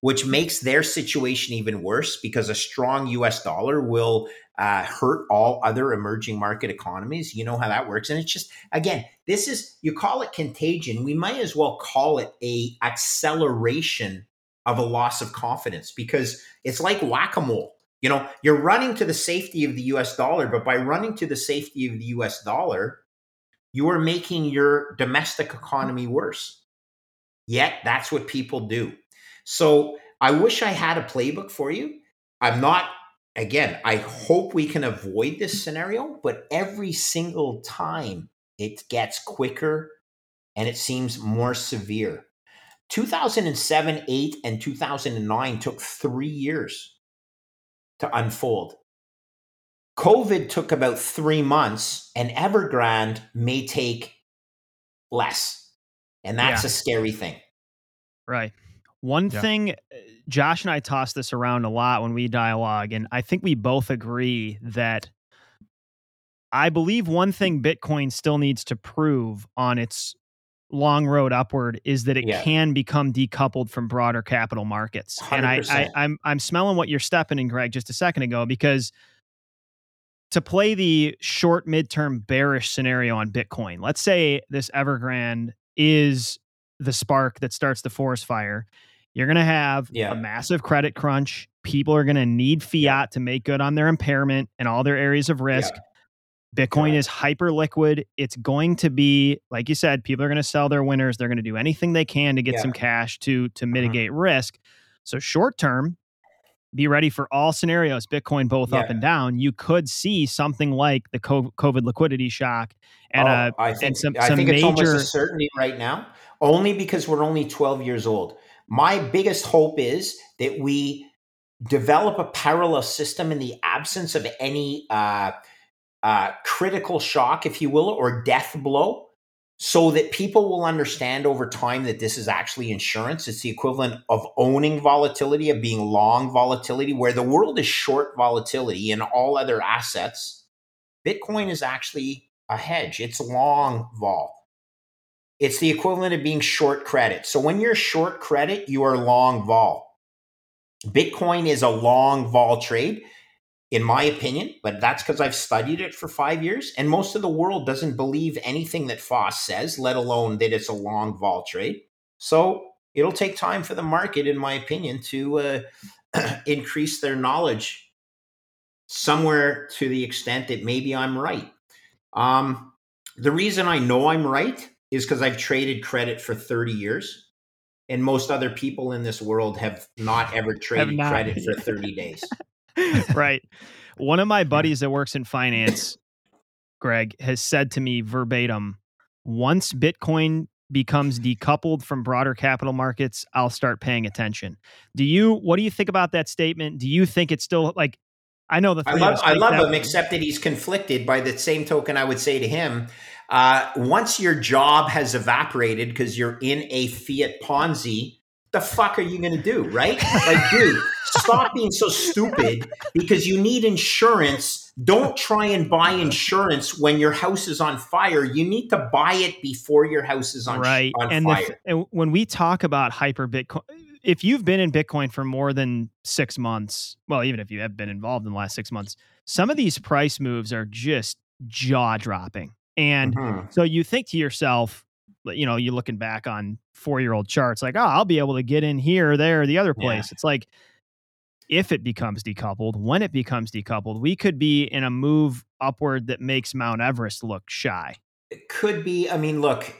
which makes their situation even worse because a strong US dollar will uh, hurt all other emerging market economies. You know how that works. And it's just, again, this is, you call it contagion. We might as well call it a acceleration of a loss of confidence because it's like whack-a-mole. You know, you're running to the safety of the US dollar, but by running to the safety of the US dollar, you are making your domestic economy worse. Yet that's what people do. So I wish I had a playbook for you. I'm not, again, I hope we can avoid this scenario, but every single time it gets quicker and it seems more severe. 2007, 8, and 2009 took three years to unfold. COVID took about three months, and Evergrande may take less. And that's Yeah. a scary thing. Right. One Yeah. thing, uh, Josh and I toss this around a lot when we dialogue, and I think we both agree that I believe one thing Bitcoin still needs to prove on its long road upward is that it Yeah. can become decoupled from broader capital markets. And I, I 100%. I'm I'm smelling what you're stepping in, Greg, just a second ago, because to play the short midterm bearish scenario on Bitcoin, let's say this Evergrande is the spark that starts the forest fire. You're going to have Yeah. a massive credit crunch. People are going to need fiat Yeah. to make good on their impairment and all their areas of risk. Bitcoin Correct. is hyper liquid. It's going to be, like you said, people are going to sell their winners. They're going to do anything they can to get Yeah. Some cash to to mitigate risk. So short term, be ready for all scenarios. Bitcoin both up and down. You could see something like the COVID liquidity shock and Oh, uh, I think, some- I some think it's almost major- a certainty right now, only because we're only 12 years old. My biggest hope is that we develop a parallel system in the absence of any uh, uh, critical shock, if you will, or death blow, so that people will understand over time that this is actually insurance. It's the equivalent of owning volatility, of being long volatility, where the world is short volatility in all other assets. Bitcoin is actually a hedge. It's long vol. It's the equivalent of being short credit. So when you're short credit, you are long vol. Bitcoin is a long vol trade, in my opinion, but that's because I've studied it for five years. And most of the world doesn't believe anything that Foss says, let alone that it's a long vol trade. So it'll take time for the market, in my opinion, to uh, increase their knowledge somewhere to the extent that maybe I'm right. Um, the reason I know I'm right is because I've traded credit for 30 years. And most other people in this world have not ever traded not. credit for 30 days. right. One of my buddies that works in finance, Greg, has said to me verbatim once Bitcoin becomes decoupled from broader capital markets, I'll start paying attention. Do you, what do you think about that statement? Do you think it's still like, I know the I love I love him, way. except that he's conflicted. By the same token, I would say to him, uh, once your job has evaporated because you're in a fiat Ponzi, the fuck are you going to do, right? Like, dude, stop being so stupid because you need insurance. Don't try and buy insurance when your house is on fire. You need to buy it before your house is on, right. on and, the and when we talk about hyper Bitcoin, if you've been in Bitcoin for more than six months, well, even if you have been involved in the last six months, some of these price moves are just jaw dropping. And Mhm. so you think to yourself, you know, you're looking back on four year old charts, like, oh, I'll be able to get in here, there, the other Yeah. place. It's like, if it becomes decoupled, when it becomes decoupled, we could be in a move upward that makes Mount Everest look shy. It could be. I mean, look,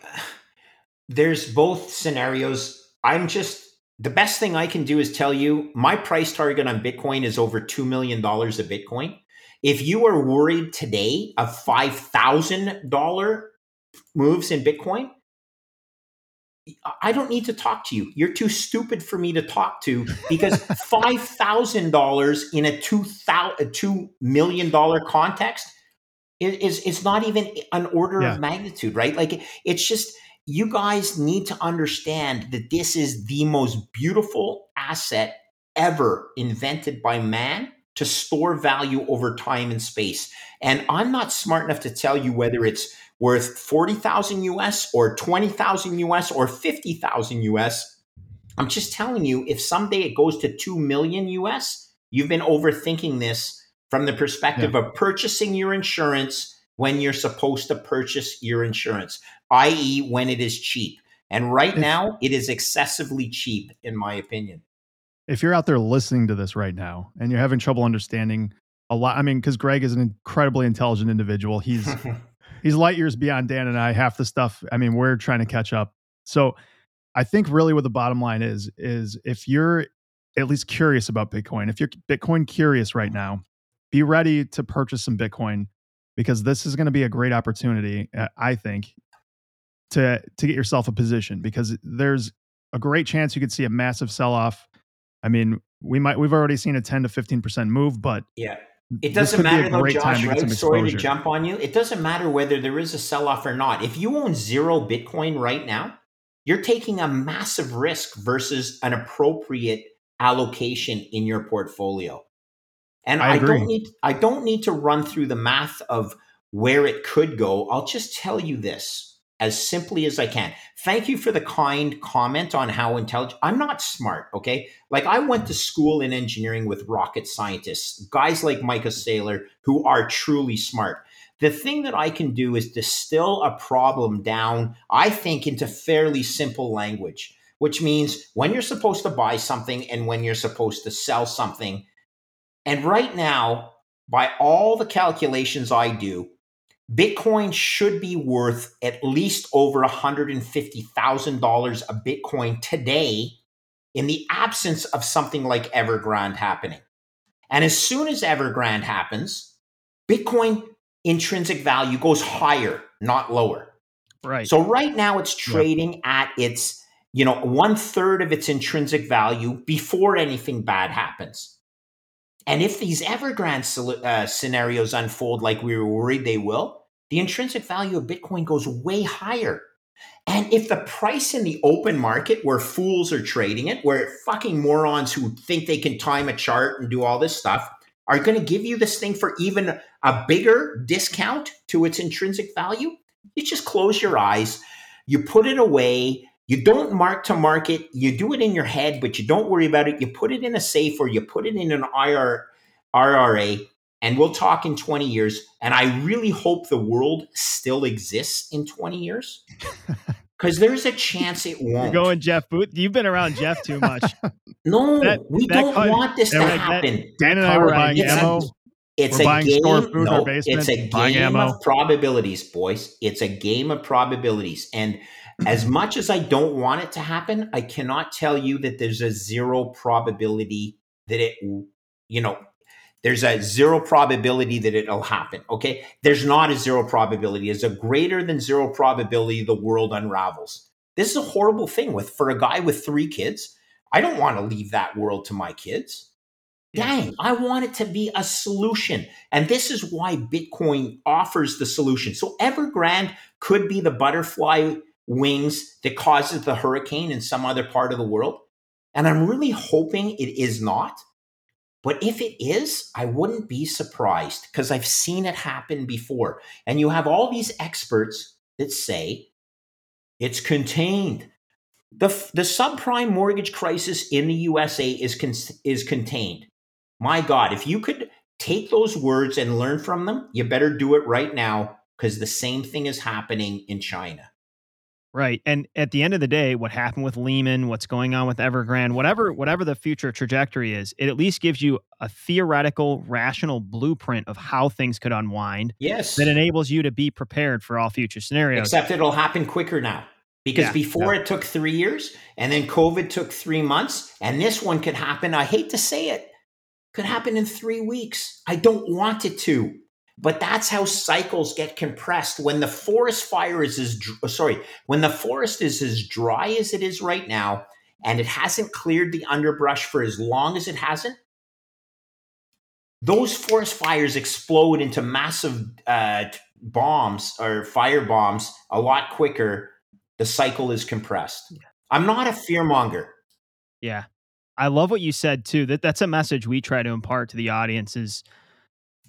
there's both scenarios. I'm just the best thing I can do is tell you my price target on Bitcoin is over $2 million a Bitcoin. If you are worried today of $5,000 moves in Bitcoin, I don't need to talk to you. You're too stupid for me to talk to because five thousand dollars in a two thousand two million dollar context is, is is not even an order Yeah. of magnitude, right? Like it's just you guys need to understand that this is the most beautiful asset ever invented by man to store value over time and space. And I'm not smart enough to tell you whether it's worth 40,000 US or 20,000 US or 50,000 US. I'm just telling you if someday it goes to 2 million US, you've been overthinking this from the perspective of purchasing your insurance when you're supposed to purchase your insurance, i.e., when it is cheap. And right now, it is excessively cheap, in my opinion. if you're out there listening to this right now and you're having trouble understanding a lot, I mean, because Greg is an incredibly intelligent individual. He's he's light years beyond Dan and I. Half the stuff, I mean, we're trying to catch up. So I think really what the bottom line is is if you're at least curious about Bitcoin, if you're Bitcoin curious right now, be ready to purchase some Bitcoin because this is going to be a great opportunity, uh, I think, to to get yourself a position because there's a great chance you could see a massive sell off. I mean, we might we've already seen a 10 to 15% move, but yeah. It doesn't could be a matter though, Josh, right? Sorry to jump on you. It doesn't matter whether there is a sell off or not. If you own zero Bitcoin right now, you're taking a massive risk versus an appropriate allocation in your portfolio. And I I, don't need I don't need to run through the math of where it could go. I'll just tell you this. As simply as I can. Thank you for the kind comment on how intelligent. I'm not smart, okay? Like I went to school in engineering with rocket scientists, guys like Michael Saylor who are truly smart. The thing that I can do is distill a problem down, I think, into fairly simple language, which means when you're supposed to buy something and when you're supposed to sell something. And right now, by all the calculations I do, Bitcoin should be worth at least over $150,000 a Bitcoin today in the absence of something like Evergrande happening. And as soon as Evergrande happens, Bitcoin intrinsic value goes higher, not lower. Right. So right now it's trading yep. at its, you know, one third of its intrinsic value before anything bad happens. And if these Evergrande uh, scenarios unfold like we were worried they will, the intrinsic value of Bitcoin goes way higher. And if the price in the open market where fools are trading it, where fucking morons who think they can time a chart and do all this stuff are going to give you this thing for even a bigger discount to its intrinsic value, you just close your eyes, you put it away, you don't mark to market, you do it in your head, but you don't worry about it. You put it in a safe or you put it in an IR, RRA, and we'll talk in 20 years. And I really hope the world still exists in 20 years. Because there's a chance it won't. You're going Jeff Booth. You've been around Jeff too much. no, that, we that don't want this to happen. That, Dan and I were buying it's ammo. A, it's we're a game. no, it's a game of probabilities, boys. It's a game of probabilities. And as much as I don't want it to happen, I cannot tell you that there's a zero probability that it, you know, there's a zero probability that it'll happen. Okay. There's not a zero probability. There's a greater than zero probability the world unravels. This is a horrible thing with for a guy with three kids. I don't want to leave that world to my kids. Dang, I want it to be a solution. And this is why Bitcoin offers the solution. So Evergrande could be the butterfly wings that causes the hurricane in some other part of the world. And I'm really hoping it is not but if it is, I wouldn't be surprised because I've seen it happen before. And you have all these experts that say it's contained. The, the subprime mortgage crisis in the USA is, con- is contained. My God, if you could take those words and learn from them, you better do it right now because the same thing is happening in China. Right. And at the end of the day, what happened with Lehman, what's going on with Evergrande, whatever whatever the future trajectory is, it at least gives you a theoretical, rational blueprint of how things could unwind. Yes. That enables you to be prepared for all future scenarios. Except it'll happen quicker now. Because yeah, before yeah. it took three years, and then COVID took three months, and this one could happen. I hate to say it, could happen in three weeks. I don't want it to. But that's how cycles get compressed. When the forest fire is as sorry, when the forest is as dry as it is right now, and it hasn't cleared the underbrush for as long as it hasn't, those forest fires explode into massive uh, bombs or fire bombs a lot quicker. The cycle is compressed. I'm not a fearmonger. Yeah. I love what you said too. That that's a message we try to impart to the audience is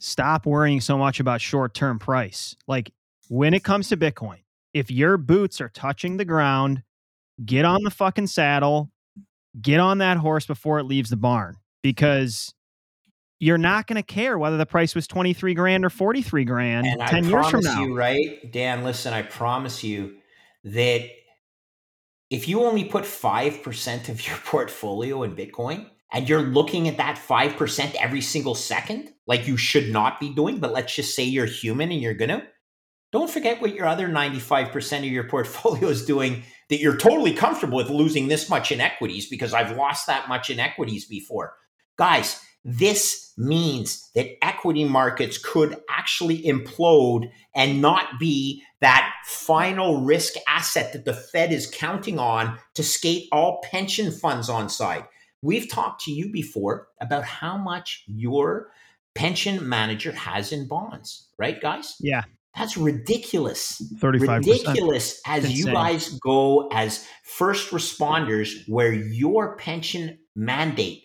stop worrying so much about short term price. Like when it comes to Bitcoin, if your boots are touching the ground, get on the fucking saddle, get on that horse before it leaves the barn because you're not going to care whether the price was 23 grand or 43 grand and 10 I years from now. you, right? Dan, listen, I promise you that if you only put 5% of your portfolio in Bitcoin, and you're looking at that 5% every single second, like you should not be doing, but let's just say you're human and you're going to, don't forget what your other 95% of your portfolio is doing that you're totally comfortable with losing this much in equities because I've lost that much in equities before. Guys, this means that equity markets could actually implode and not be that final risk asset that the Fed is counting on to skate all pension funds on side. We've talked to you before about how much your pension manager has in bonds, right, guys? Yeah. That's ridiculous. 35 Ridiculous as you guys go as first responders, where your pension mandate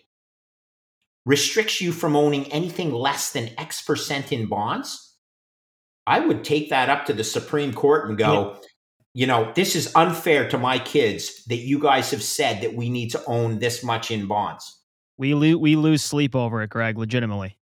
restricts you from owning anything less than X percent in bonds. I would take that up to the Supreme Court and go, you know, this is unfair to my kids that you guys have said that we need to own this much in bonds. We lo- we lose sleep over it, Greg. Legitimately.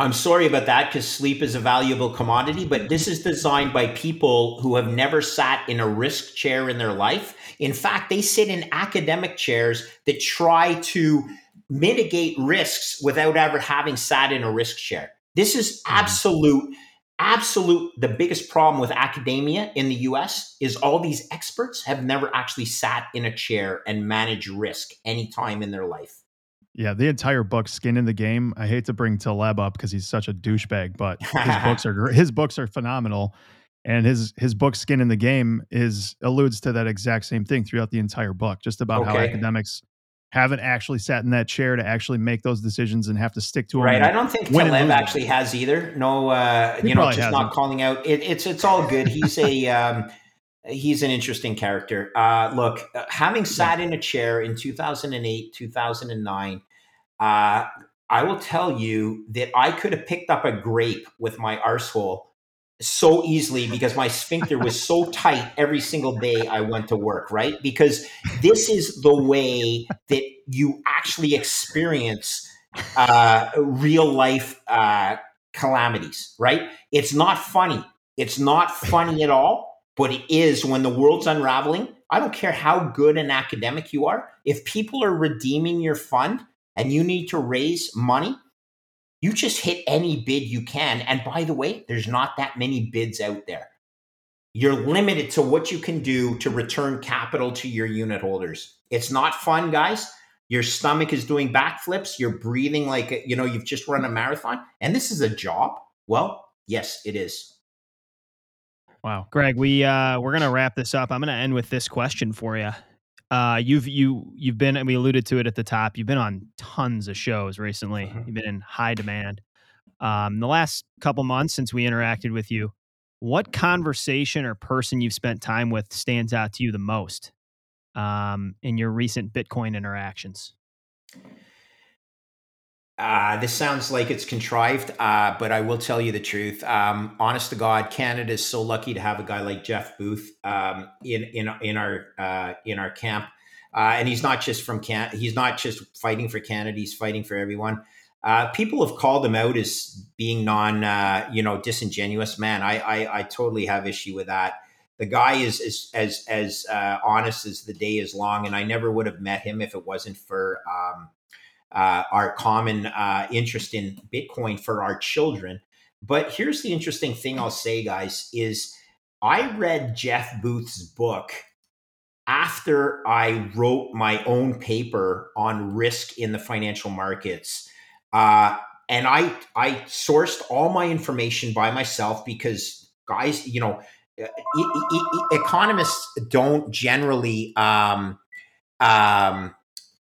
I'm sorry about that because sleep is a valuable commodity, but this is designed by people who have never sat in a risk chair in their life. In fact, they sit in academic chairs that try to mitigate risks without ever having sat in a risk chair. This is mm-hmm. absolute absolute the biggest problem with academia in the US is all these experts have never actually sat in a chair and managed risk any time in their life. Yeah, the entire book, Skin in the Game. I hate to bring Taleb up because he's such a douchebag, but his books are his books are phenomenal, and his his book, Skin in the Game, is alludes to that exact same thing throughout the entire book, just about okay. how academics haven't actually sat in that chair to actually make those decisions and have to stick to them. Right. I don't think Taleb actually has either. No, uh, you know, just hasn't. not calling out. It, it's it's all good. He's a um, he's an interesting character. Uh, look, uh, having sat in a chair in 2008, 2009, uh, I will tell you that I could have picked up a grape with my arsehole so easily because my sphincter was so tight every single day I went to work, right? Because this is the way that you actually experience uh, real life uh, calamities, right? It's not funny. It's not funny at all, but it is when the world's unraveling. I don't care how good an academic you are. If people are redeeming your fund and you need to raise money, you just hit any bid you can. And by the way, there's not that many bids out there. You're limited to what you can do to return capital to your unit holders. It's not fun, guys. Your stomach is doing backflips. You're breathing like, you know, you've just run a marathon. And this is a job. Well, yes, it is. Wow. Greg, we uh we're gonna wrap this up. I'm gonna end with this question for you. Uh, you've you you've been and we alluded to it at the top. You've been on tons of shows recently. Mm-hmm. You've been in high demand. Um, the last couple months since we interacted with you, what conversation or person you've spent time with stands out to you the most um, in your recent Bitcoin interactions? Uh, this sounds like it's contrived, uh, but I will tell you the truth. Um, honest to God, Canada is so lucky to have a guy like Jeff Booth um, in in in our uh, in our camp, uh, and he's not just from Can. He's not just fighting for Canada. He's fighting for everyone. Uh, people have called him out as being non, uh, you know, disingenuous. Man, I, I I totally have issue with that. The guy is, is as as honest as the day is long, and I never would have met him if it wasn't for. Um, uh, our common uh, interest in Bitcoin for our children. But here's the interesting thing I'll say, guys, is I read Jeff Booth's book after I wrote my own paper on risk in the financial markets. Uh, and I I sourced all my information by myself because guys, you know, e- e- e- economists don't generally um, um,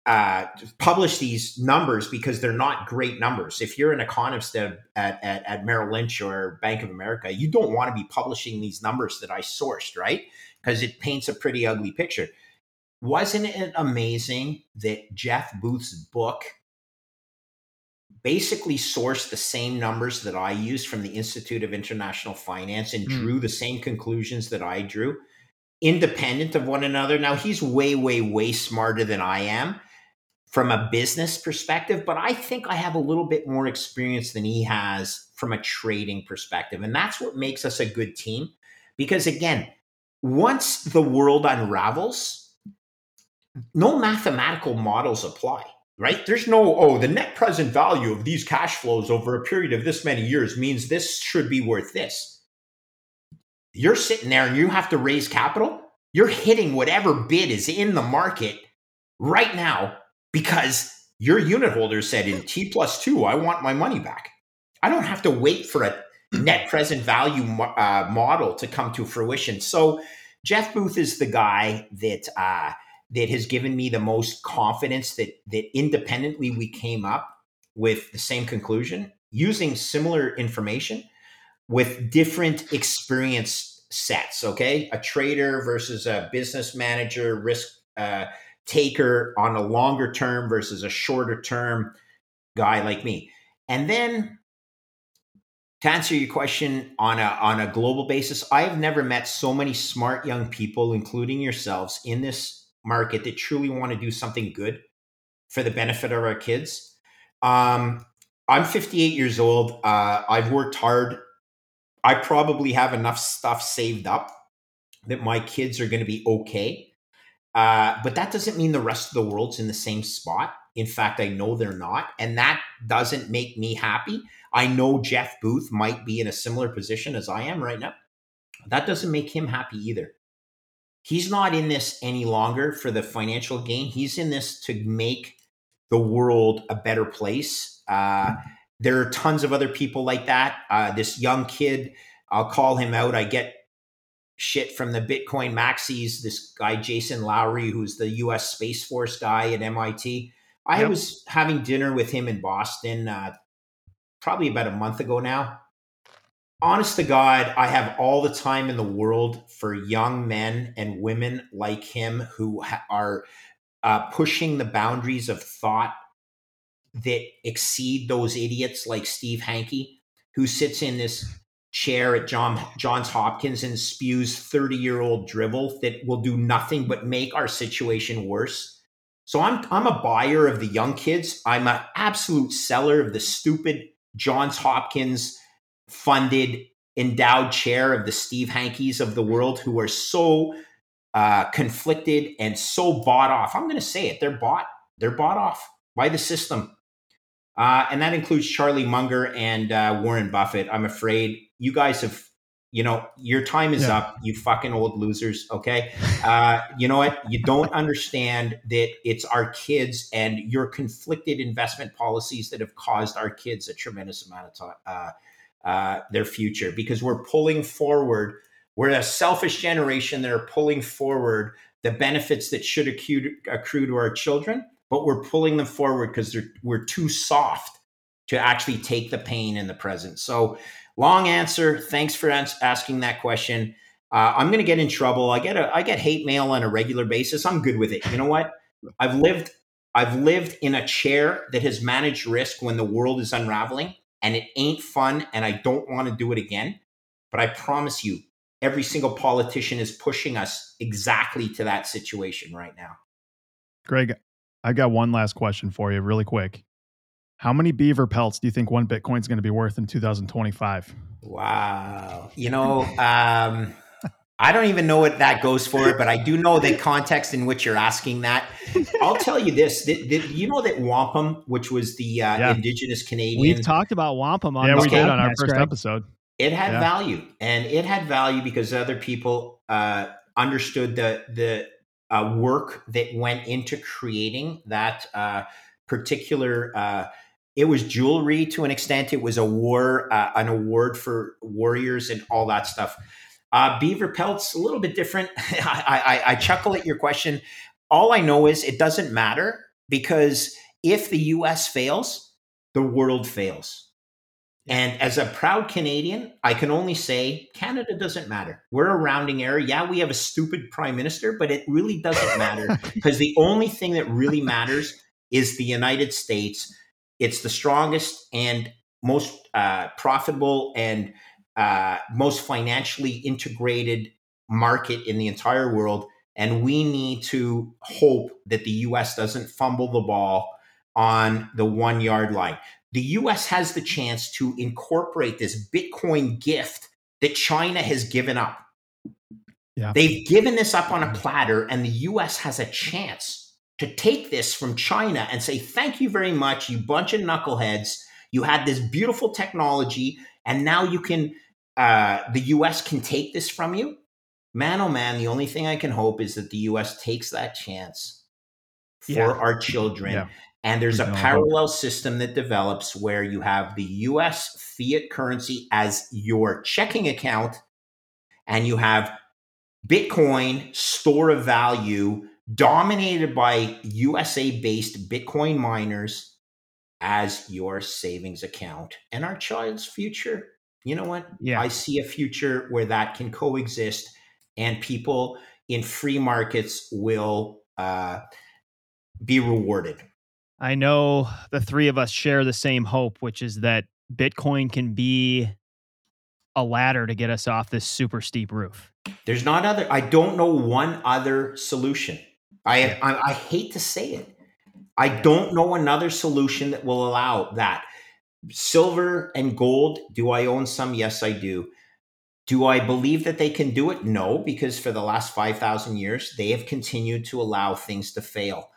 uh, publish these numbers because they're not great numbers. If you're an economist at, at, at, Merrill Lynch or Bank of America, you don't want to be publishing these numbers that I sourced, right? Because it paints a pretty ugly picture. Wasn't it amazing that Jeff Booth's book basically sourced the same numbers that I used from the Institute of International Finance and mm. drew the same conclusions that I drew, independent of one another? Now, he's way, way, way smarter than I am from a business perspective, but I think I have a little bit more experience than he has from a trading perspective. And that's what makes us a good team. Because again, once the world unravels, no mathematical models apply, right? There's no, oh, the net present value of these cash flows over a period of this many years means this should be worth this. You're sitting there and you have to raise capital. You're hitting whatever bid is in the market right now because your unit holder said in T plus two, I want my money back. I don't have to wait for a net present value uh, model to come to fruition. So Jeff Booth is the guy that uh, that has given me the most confidence that that independently we came up with the same conclusion using similar information with different experience sets. Okay, a trader versus a business manager, risk. Uh, taker on a longer term versus a shorter term guy like me. And then to answer your question on a on a global basis, I have never met so many smart young people, including yourselves, in this market that truly want to do something good for the benefit of our kids. Um, I'm 58 years old. Uh, I've worked hard. I probably have enough stuff saved up that my kids are going to be okay. Uh, but that doesn't mean the rest of the world's in the same spot. In fact, I know they're not. And that doesn't make me happy. I know Jeff Booth might be in a similar position as I am right now. That doesn't make him happy either. He's not in this any longer for the financial gain. He's in this to make the world a better place. Uh, there are tons of other people like that. Uh, this young kid, I'll call him out. I get shit from the Bitcoin maxis. This guy, Jason Lowery, who's the US Space Force guy at MIT. I yep. was having dinner with him in Boston uh, probably about a month ago now. Honest to God, I have all the time in the world for young men and women like him who ha- are uh, pushing the boundaries of thought that exceed those idiots like Steve Hanke, who sits in this chair at John Johns Hopkins and spews 30 year old drivel that will do nothing but make our situation worse. So I'm I'm a buyer of the young kids. I'm an absolute seller of the stupid Johns Hopkins funded endowed chair of the Steve Hankes of the world who are so uh, conflicted and so bought off. I'm going to say it. They're bought. They're bought off by the system. Uh, and that includes Charlie Munger and uh, Warren Buffett. I'm afraid you guys have, you know, your time is yeah. up, you fucking old losers. Okay. Uh, you know what? You don't understand that it's our kids and your conflicted investment policies that have caused our kids a tremendous amount of time, uh, uh, their future because we're pulling forward. We're a selfish generation that are pulling forward the benefits that should accrue, accrue to our children, but we're pulling them forward because we're too soft to actually take the pain in the present. So Long answer. Thanks for asking that question. Uh, I'm going to get in trouble. I get a I get hate mail on a regular basis. I'm good with it. You know what? I've lived I've lived in a chair that has managed risk when the world is unraveling, and it ain't fun. And I don't want to do it again. But I promise you, every single politician is pushing us exactly to that situation right now. Greg, I got one last question for you, really quick. How many beaver pelts do you think one Bitcoin is going to be worth in 2025? Wow. You know, um, I don't even know what that goes for, but I do know the context in which you're asking that. I'll tell you this: that, that, you know that wampum, which was the uh, yeah. indigenous Canadian, we've talked about wampum on yeah, we did on our first Greg. episode. It had yeah. value, and it had value because other people uh, understood the the uh, work that went into creating that uh, particular uh, it was jewelry to an extent. It was a war, uh, an award for warriors and all that stuff. Uh, beaver pelts, a little bit different. I, I, I chuckle at your question. All I know is it doesn't matter because if the US fails, the world fails. And as a proud Canadian, I can only say Canada doesn't matter. We're a rounding error. Yeah, we have a stupid prime minister, but it really doesn't matter because the only thing that really matters is the United States it's the strongest and most uh, profitable and uh, most financially integrated market in the entire world. And we need to hope that the US doesn't fumble the ball on the one yard line. The US has the chance to incorporate this Bitcoin gift that China has given up. Yeah. They've given this up on a platter, and the US has a chance to take this from China and say, thank you very much, you bunch of knuckleheads. You had this beautiful technology, and now you can, uh, the US can take this from you. Man, oh man, the only thing I can hope is that the US takes that chance for yeah. our children. Yeah. And there's a parallel system that develops where you have the US fiat currency as your checking account, and you have Bitcoin, store of value, dominated by USA based Bitcoin miners as your savings account and our child's future. You know what? Yeah. I see a future where that can coexist and people in free markets will uh, be rewarded. I know the three of us share the same hope, which is that Bitcoin can be a ladder to get us off this super steep roof. There's not other. I don't know one other solution. I, I I hate to say it. I don't know another solution that will allow that. Silver and gold. Do I own some? Yes, I do. Do I believe that they can do it? No, because for the last 5,000 years, they have continued to allow things to fail.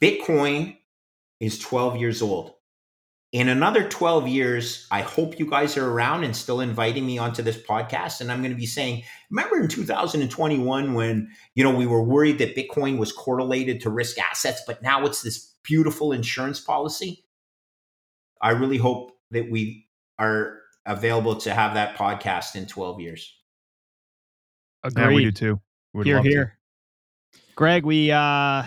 Bitcoin is 12 years old. In another 12 years, I hope you guys are around and still inviting me onto this podcast. And I'm going to be saying, remember in 2021 when, you know, we were worried that Bitcoin was correlated to risk assets, but now it's this beautiful insurance policy? I really hope that we are available to have that podcast in 12 years. Yeah, we do too. Would here, love to. here. Greg, we uh,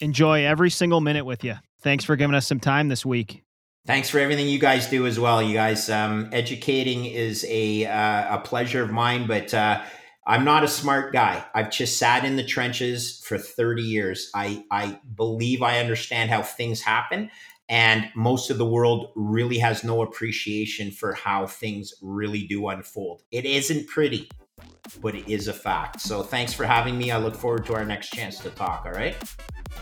enjoy every single minute with you. Thanks for giving us some time this week. Thanks for everything you guys do as well. You guys, um, educating is a uh, a pleasure of mine, but uh, I'm not a smart guy. I've just sat in the trenches for 30 years. I I believe I understand how things happen, and most of the world really has no appreciation for how things really do unfold. It isn't pretty, but it is a fact. So thanks for having me. I look forward to our next chance to talk. All right.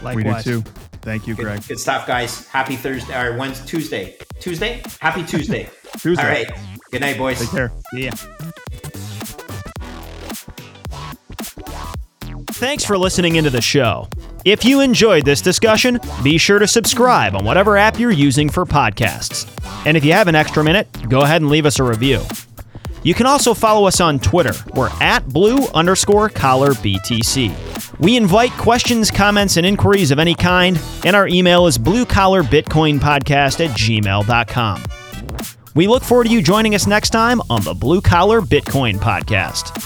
Likewise. We do too. Thank you, Greg. good stuff, guys. Happy Thursday or Wednesday, Tuesday. Tuesday? Happy Tuesday. Tuesday. All right. Good night, boys. Take care. Yeah. Thanks for listening into the show. If you enjoyed this discussion, be sure to subscribe on whatever app you're using for podcasts. And if you have an extra minute, go ahead and leave us a review. You can also follow us on Twitter. We're at blue underscore collar BTC. We invite questions, comments, and inquiries of any kind, and our email is bluecollarbitcoinpodcast at gmail.com. We look forward to you joining us next time on the Blue Collar Bitcoin Podcast.